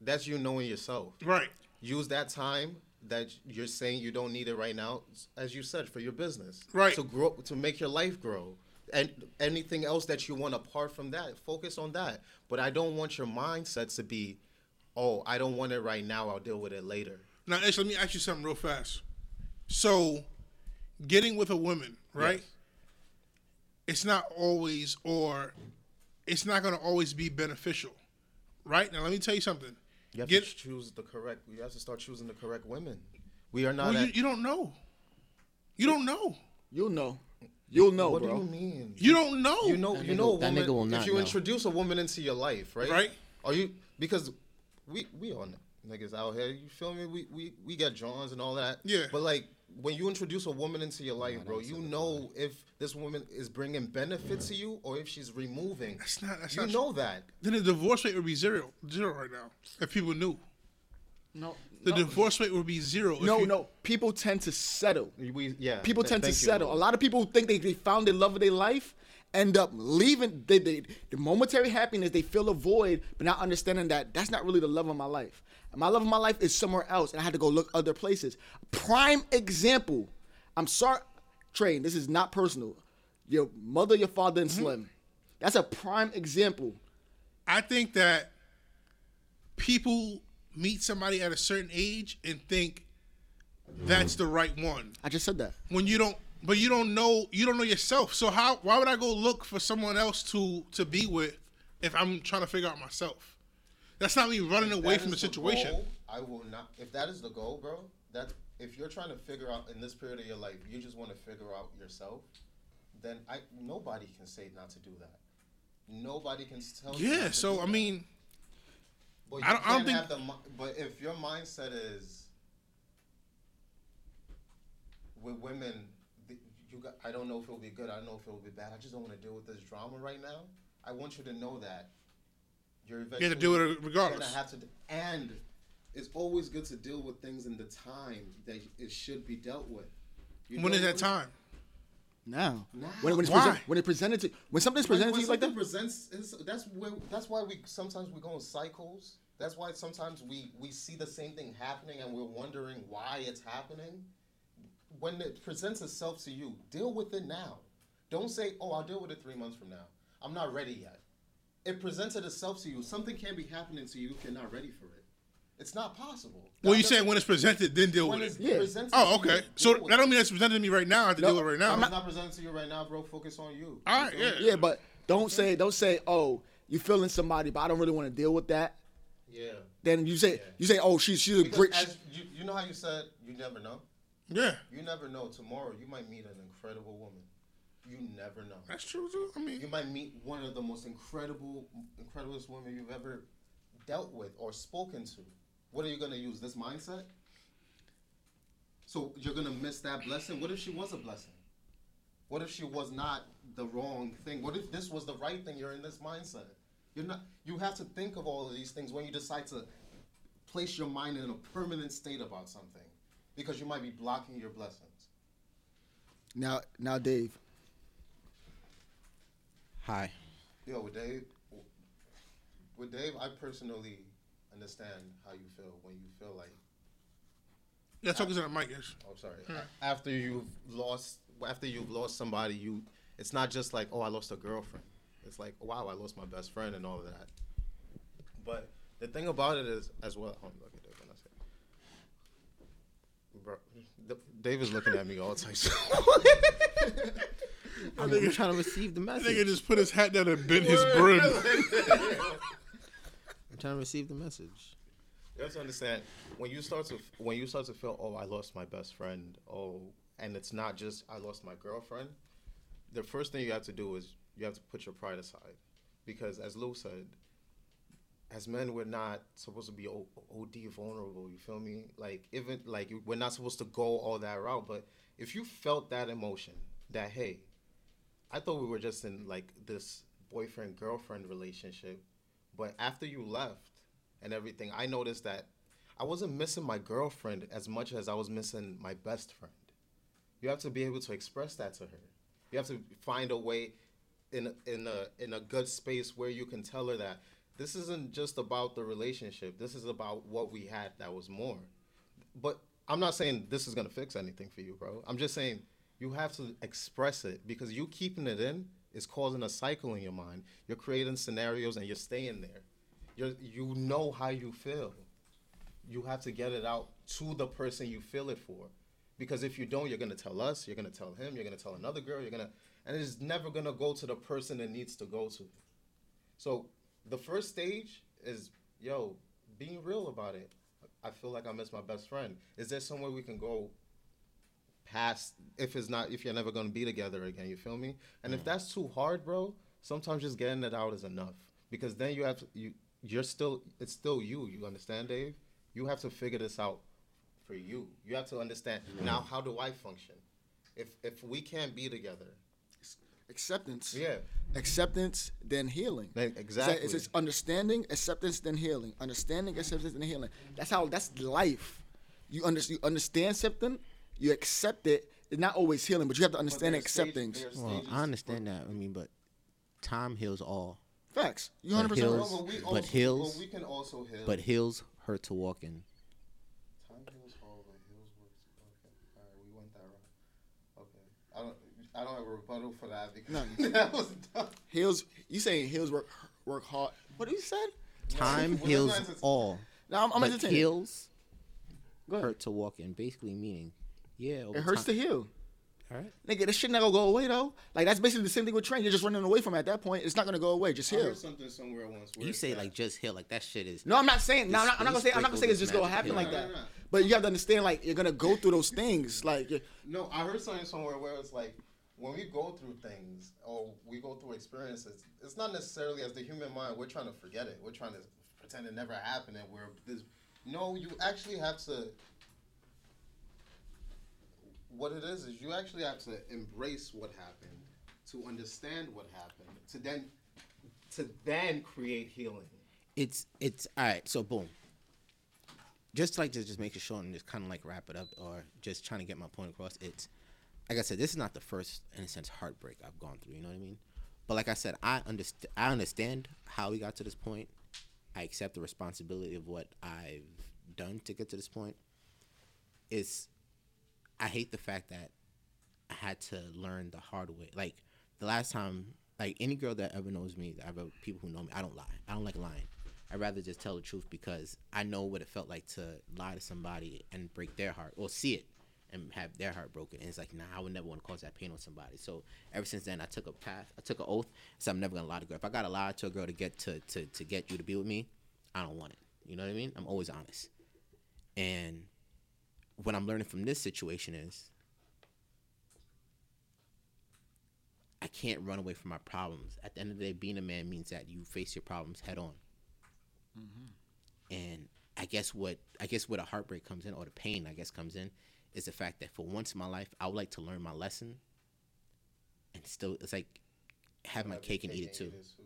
S3: That's you knowing yourself.
S6: right,
S3: Use that time that you're saying you don't need it right now, as you said, for your business.
S6: Right.
S3: To grow, to make your life grow, and anything else that you want apart from that, focus on that. But I don't want your mindset to be, oh, I don't want it right now. I'll deal with it later.
S6: Now, Ish, let me ask you something real fast. So, getting with a woman, right?
S3: Yes.
S6: It's not always, or it's not going to always be beneficial, right? Now, let me tell you something.
S3: You have
S6: Get,
S3: to choose the correct. You have to start choosing the correct women. We are not.
S6: well, you,
S3: at,
S6: you don't know. You don't know.
S2: You'll know. You'll know,
S3: what
S2: bro.
S3: do you mean?
S6: You don't know.
S3: You know,
S5: That
S3: you
S5: nigga-
S3: know, a
S5: that nigga will not
S3: if you
S5: know.
S3: introduce a woman into your life, right?
S6: Right.
S3: Are you because we we all niggas out here. You feel me? We we we got Johns and all that.
S6: Yeah.
S3: But like when you introduce a woman into your life, bro, you know if this woman is bringing benefit to you or if she's removing.
S6: That's not. That's
S3: you
S6: not
S3: know that.
S6: Then the divorce rate would be zero, zero right now. If people knew,
S2: No,
S6: the
S2: no,
S6: divorce rate would be zero.
S2: no,
S6: you-
S2: no. People tend to settle.
S3: We yeah.
S2: People
S3: th-
S2: tend to
S3: thank you.
S2: settle. A lot of people think they, they found the love of their life, end up leaving. They, they, the momentary happiness, they feel a void, but not understanding that that's not really the love of my life. My love of my life is somewhere else, and I had to go look other places. Prime example. I'm sorry, Train. This is not personal. Your mother, your father, and
S6: Mm-hmm.
S2: Slim. That's a prime example.
S6: I think that people meet somebody at a certain age and think that's the right one
S2: I just said that.
S6: when you don't but you don't know you don't know yourself so how why would i go look for someone else to to be with if I'm trying to figure out myself. That's not me running away from the situation.
S3: goal, I will not. If that is the goal, bro, that if you're trying to figure out in this period of your life, you just want to figure out yourself, then I nobody can say not to do that. Nobody can tell. you
S6: Yeah. So I
S3: that.
S6: mean, I don't- I don't think-
S3: the. But if your mindset is with women, you got. I don't know if it'll be good. I don't know if it'll be bad. I just don't want to deal with this drama right now. I want you to know that you're
S6: you
S3: eventually
S6: have to do it regardless.
S3: gonna have to. And it's always good to deal with things in the time that it should be dealt with. You
S6: When is
S3: know
S6: that time?
S2: Now,
S3: Now.
S2: when when it's
S6: Why?
S2: present, when it presented to when something's presented
S3: when
S2: to you like that,
S3: something presents, that's where that's why we sometimes we go in cycles. That's why sometimes we we see the same thing happening and we're wondering why it's happening. When it presents itself to you, deal with it now. Don't say, "Oh, I'll deal with it three months from now. I'm not ready yet." It presented itself to you. Something can be happening to you if you're not ready for it. It's not possible.
S6: Well, you
S3: That
S6: saying when it's presented, then deal
S3: When
S6: with
S3: it's
S6: it.
S3: presented
S6: Oh, okay. So that don't mean it's presented to me right now. I have to
S2: No,
S6: deal with it right now.
S3: I'm not presented to you right now, bro. Focus on you.
S6: All right, yeah.
S3: me?
S2: yeah, but don't say don't say oh you feeling somebody, but I don't really want to deal with that.
S3: Yeah.
S2: Then you say you say oh she's she's a
S3: Because
S2: great.
S3: as you, you know how you said you never know.
S6: Yeah,
S3: You never know. Tomorrow you might meet an incredible woman. You never know.
S6: that's true too. I mean,
S3: You might meet one of the most incredible, incrediblest women you've ever dealt with or spoken to. What are you gonna use? This mindset? So you're gonna miss that blessing. What if she was a blessing? What if she was not the wrong thing? What if this was the right thing? You're in this mindset. You're not. You have to think of all of these things when you decide to place your mind in a permanent state about something, because you might be blocking your blessings.
S2: Now now Dave,
S5: Hi.
S3: Yo, with Dave, with Dave, I personally understand how you feel when you feel like.
S6: yeah, talking to the mic. Yes.
S3: Oh, sorry. A- After you've lost, after you've lost somebody, you, it's not just like, oh, I lost a girlfriend. It's like, wow, I lost my best friend and all of that. But the thing about it is, as well, hold on, look at Dave when I say, bro, D- Dave is looking at me all types.
S5: I'm, I'm trying to receive the message.
S6: Nigga
S5: message.
S6: just put his hat down and bent his brim.
S5: I'm trying to receive the message.
S3: You have to understand when you start to when you start to feel, oh, I lost my best friend, oh, and it's not just I lost my girlfriend. The first thing you have to do is you have to put your pride aside, because as Lou said, as men we're not supposed to be OD vulnerable. You feel me? Like even like we're not supposed to go all that route. But if you felt that emotion, that hey, I thought we were just in like this boyfriend girlfriend relationship, but after you left and everything, I noticed that I wasn't missing my girlfriend as much as I was missing my best friend. You have to be able to express that to her. You have to find a way in in a in a good space where you can tell her that this isn't just about the relationship. This is about what we had that was more. But I'm not saying this is gonna fix anything for you, bro. I'm just saying you have to express it because you keeping it in is causing a cycle in your mind. You're creating scenarios and you're staying there. You you know how you feel. You have to get it out to the person you feel it for. Because if you don't, you're gonna tell us, you're gonna tell him, you're gonna tell another girl, you're gonna and it's never gonna go to the person it needs to go to. So the first stage is, yo, being real about it. I feel like I miss my best friend. Is there somewhere we can go past if it's not if you're never gonna be together again, you feel me? And if mm. that's too hard, bro, sometimes just getting it out is enough. Because then you have to you you're still it's still you, you understand, Dave? You have to figure this out for you. You have to understand mm. now how do I function? If if we can't be together,
S2: acceptance.
S3: Yeah.
S2: Acceptance, then healing.
S3: Like,
S2: It's,
S3: exactly.
S2: it's, it's understanding, acceptance, then healing. Understanding, acceptance, then healing. That's how. That's life. You, under, you understand something, you accept it. It's not always healing, but you have to understand and accept
S3: stage-
S2: things.
S5: Well, I understand that. I mean, but time heals all.
S2: Facts. You
S5: But
S2: 100 percent.
S5: heals-
S3: No, but we
S5: but
S3: also-
S5: heals-
S3: but we also heal.
S5: But heals hurt to walk in.
S3: Time heals all, but heals works. Okay, all right, we went that route. Okay, I don't, I don't have a rebuttal for that because
S2: No.
S3: that was dumb.
S2: Heals. You saying heals work work hard? What do you said?
S5: Time
S3: Well,
S5: heals all.
S2: No, I'm, I'm
S5: but
S2: entertaining.
S5: heals
S2: Go ahead.
S5: hurt to walk in. Basically meaning, yeah. over
S2: It hurts
S5: time-
S2: to heal.
S5: Alright.
S2: Nigga, this shit never go away though. Like that's basically the same thing with train. You're just running away from it at that point. It's not gonna go away. Just
S3: I
S2: heal.
S3: heard something somewhere once. Where
S5: You say
S3: that-
S5: like just heal, like that shit is.
S2: No, I'm not saying. No, I'm not, I'm not gonna say. I'm not gonna say it's just gonna happen
S5: magic
S2: like that.
S3: Nah, nah, nah.
S2: But you have to understand, like you're gonna go through those things. Like
S3: No, I heard something somewhere where it's like when we go through things or we go through experiences, it's not necessarily as the human mind. We're trying to forget it. We're trying to pretend it never happened, and we're this. No, you actually have to. What it is is you actually have to embrace what happened, to understand what happened, to then, to then create healing.
S5: it's it's all right. So boom. Just like to just make it short and just kind of like wrap it up, or just trying to get my point across. It's like I said, this is not the first, in a sense, heartbreak I've gone through. You know what I mean? But like I said, I understand. I understand how we got to this point. I accept the responsibility of what I've done to get to this point. Is I hate the fact that I had to learn the hard way. Like the last time, like any girl that ever knows me, that ever people who know me, I don't lie. I don't like lying. I'd rather just tell the truth because I know what it felt like to lie to somebody and break their heart or see it and have their heart broken. And it's like, nah, I would never want to cause that pain on somebody. So ever since then, I took a path. I took an oath. So I'm never gonna lie to a girl. If I gotta lie to a girl to get to, to to get you to be with me, I don't want it. You know what I mean? I'm always honest. And what I'm learning from this situation is I can't run away from my problems. At the end of the day, being a man means that you face your problems head on. Mm-hmm. And I guess what I guess where the heartbreak comes in, or the pain I guess comes in, is the fact that for once in my life, I would like to learn my lesson. And still, it's like have my cake and eat it too.
S3: too.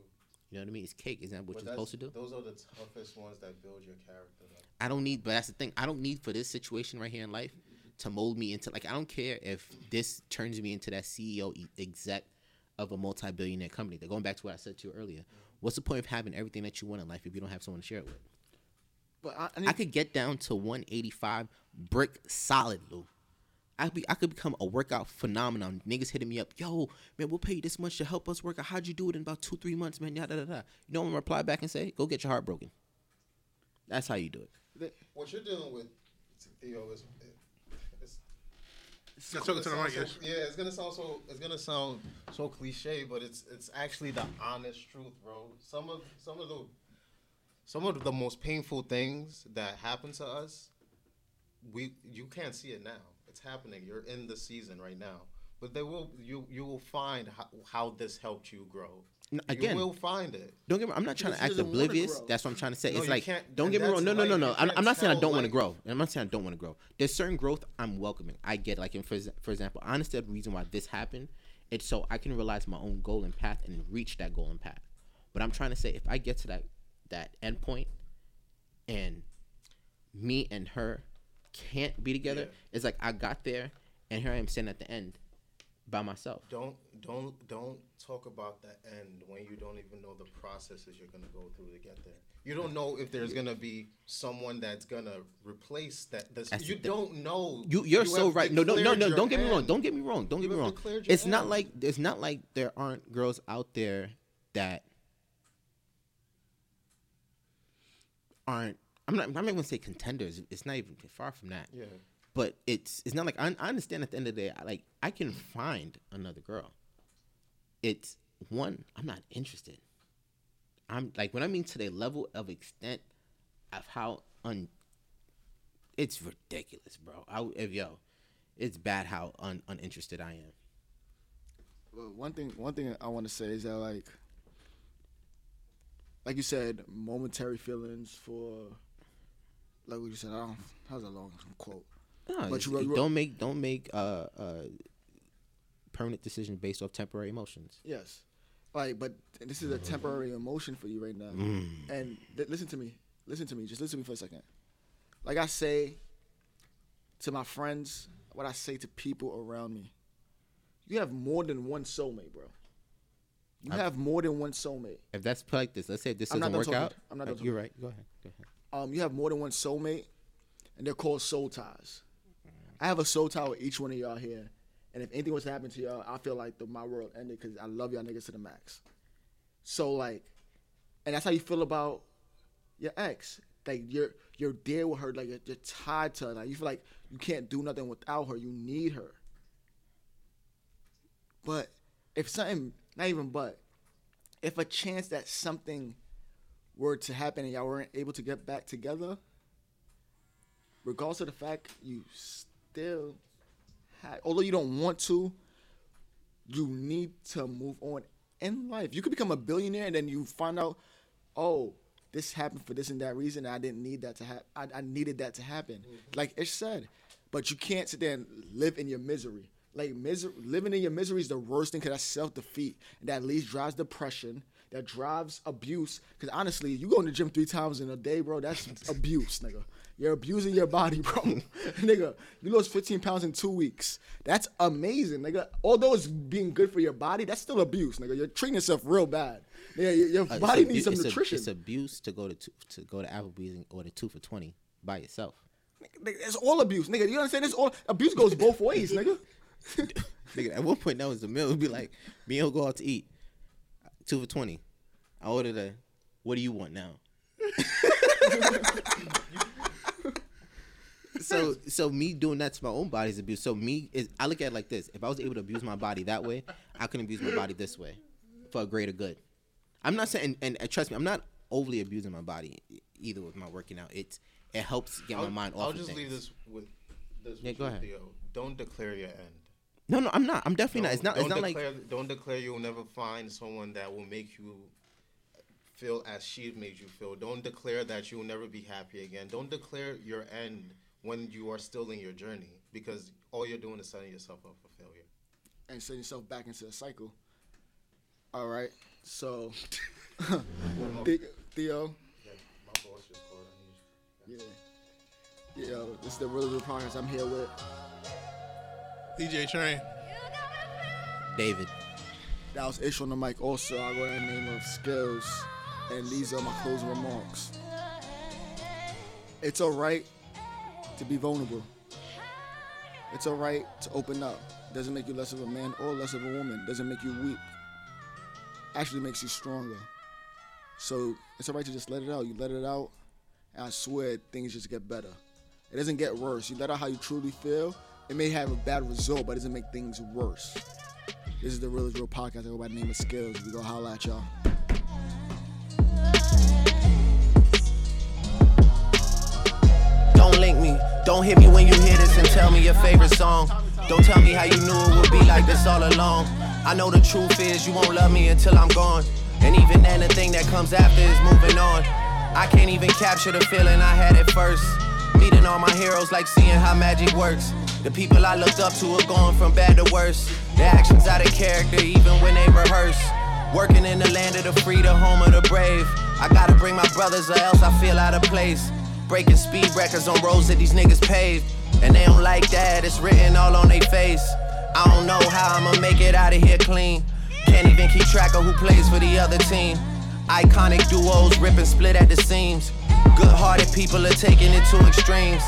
S5: You know what I mean? It's cake. Isn't that what
S3: But
S5: you're supposed to do?
S3: Those are the toughest ones that build your character.
S5: I don't need, but that's the thing. I don't need for this situation right here in life to mold me into like I don't care if this turns me into that CEO exec of a multi-billionaire company. They're going back to what I said to you earlier. What's the point of having everything that you want in life if you don't have someone to share it with?
S2: But I, I,
S5: I could get down to 185 brick solid, Lou. I could be, I could become a workout phenomenon. Niggas hitting me up, yo, man, we'll pay you this much to help us work out. How'd you do it in about two, three months, man? Yada, da, da. You know what I'm gonna reply back and say? Go get your heart broken. That's how you do it.
S3: What you're dealing with, Theo, is it's,
S6: Now talking to the
S3: it
S6: mic,
S3: sounds
S6: yes.
S3: so- yeah, it's gonna sound so it's gonna sound so cliche, but it's it's actually the honest truth, bro. Some of some of the some of the most painful things that happen to us, we you can't see it now. It's happening. You're in the season right now. But they will you you will find how, how this helped you grow.
S5: N- again,
S3: you will find it.
S5: Don't get me. I'm not trying to act
S2: he wanna
S5: oblivious. That's what I'm trying to say.
S3: No,
S5: it's like, don't get me wrong. No, no, no, no. I'm,
S3: can't
S5: I'm not saying I don't want to grow. I'm not saying I don't want to grow. There's certain growth I'm welcoming. I get. Like, in, for for example, I understand the reason why this happened. It's so I can realize my own goal and path and reach that goal and path. But I'm trying to say, if I get to that that endpoint point, and me and her can't be together,
S3: Yeah.
S5: it's like I got there, and here I am sitting at the end by myself.
S3: Don't don't don't talk about the end when you don't even know the processes you're gonna go through to get there. You don't know if there's gonna be someone that's gonna replace that.
S5: That's the
S3: you
S5: thing.
S3: don't know.
S5: You you're
S3: You
S5: so right. No, no, no, no. Don't get me wrong. Don't get me wrong. Don't get me wrong. It's not like it's not like there aren't girls out there that aren't. I'm not. I'm not even gonna say contenders. It's not even far from that.
S3: Yeah.
S5: But it's it's not like I, I understand at the end of the day. I, like I can find another girl. It's one. I'm not interested. I'm like when I mean to the level of extent of how un. It's ridiculous, bro. I if yo, it's bad how un, uninterested I am.
S2: Well, one thing one thing I want to say is that like like you said, momentary feelings for like what you said. I don't. How's that was a long quote.
S5: No,
S2: But you- you-
S5: don't make don't make uh uh permanent decisions based off temporary emotions.
S2: Yes. Like, but this is a temporary emotion for you right now.
S5: Mm.
S2: And th- listen to me. Listen to me. Just listen to me for a second. Like I say to my friends, what I say to people around me. You have more than one soulmate, bro. You
S5: I've-
S2: have more than one soulmate.
S5: If that's like this, let's say this
S2: I'm
S5: doesn't work
S2: talking.
S5: out.
S2: I'm not
S5: like, you're right. Go ahead. Go ahead.
S2: Um, you have more than one soulmate, and they're called soul ties. I have a soul tie with each one of y'all here, and if anything was to happen to y'all, I feel like the, my world ended because I love y'all niggas to the max. So like, and that's how you feel about your ex. Like you're you're there with her, like you're, you're tied to her. Like you feel like you can't do nothing without her. You need her. But if something, not even but, if a chance that something were to happen and y'all weren't able to get back together, regardless of the fact you still had, although you don't want to, you need to move on in life. You could become a billionaire and then you find out, oh, this happened for this and that reason. And I didn't need that to happen. I, I needed that to happen. Mm-hmm. Like Ish said, but you can't sit there and live in your misery. Like misery, living in your misery is the worst thing because that's self defeat, and that leads drives depression. That drives abuse. Because honestly, you go in the gym three times in a day, bro. That's abuse, nigga. You're abusing your body, bro. nigga, you lost 15 pounds in two weeks. That's amazing, nigga. Although it's being good for your body, that's still abuse, nigga. You're treating yourself real bad. Nigga, your, your
S5: Uh,
S2: body
S5: abu-
S2: needs some
S5: it's a-
S2: nutrition.
S5: it's abuse to go to two, to go to Applebee's and order two for twenty by yourself.
S2: Nigga, it's all abuse, nigga. You understand? It's all abuse goes both ways, nigga.
S5: Nigga, at one point that was the meal. It'd be like, me and go out to eat, two for twenty. I ordered a. What do you want now? so so me doing that to my own body is abuse. So me is I look at it like this: if I was able to abuse my body that way, I can abuse my body this way for a greater good. I'm not saying, and, and trust me, I'm not overly abusing my body either with my working out. It's it helps get my
S3: I'll-
S5: mind off.
S3: I'll just
S5: things.
S3: leave this with this.
S5: Yeah,
S3: with
S5: go ahead.
S3: Theo. Don't declare your end.
S5: No, no, I'm not. I'm definitely not. It's not. It's
S3: Don't
S5: not like
S3: Don't declare you'll never find someone that will make you feel as she made you feel. Don't declare that you'll never be happy again. Don't declare your end when you are still in your journey because all you're doing is setting yourself up for failure.
S2: and setting yourself back into a cycle. All right, so The- Theo,
S3: My boss just called. I need
S2: yeah, yo, this is the Real Real Podcast. I'm here with
S6: DJ Train.
S5: David.
S2: that was Ish on the mic. Also, I go by the name of Skills, and these are my closing remarks. It's all right to be vulnerable. It's all right to open up. Doesn't make you less of a man or less of a woman. Doesn't make you weak. Actually makes you stronger. So it's all right to just let it out. You let it out, and I swear things just get better. It doesn't get worse. You let out how you truly feel. It may have a bad result, but it doesn't make things worse. This is the Real is Real podcast. I go by the name of Skills. We go holla at y'all.
S12: Don't link me. Don't hit me when you hear this and tell me your favorite song. Don't tell me how you knew it would be like this all along. I know the truth is you won't love me until I'm gone. And even then, the thing that comes after is moving on. I can't even capture the feeling I had at first. Meeting all my heroes like seeing how magic works. The people I looked up to are going from bad to worse. Their actions out of character even when they rehearse. Working in the land of the free, the home of the brave. I gotta bring my brothers or else I feel out of place. Breaking speed records on roads that these niggas paved. And they don't like that, it's written all on their face. I don't know how I'ma make it out of here clean. Can't even keep track of who plays for the other team. Iconic duos rip and split at the seams. Good hearted people are taking it to extremes.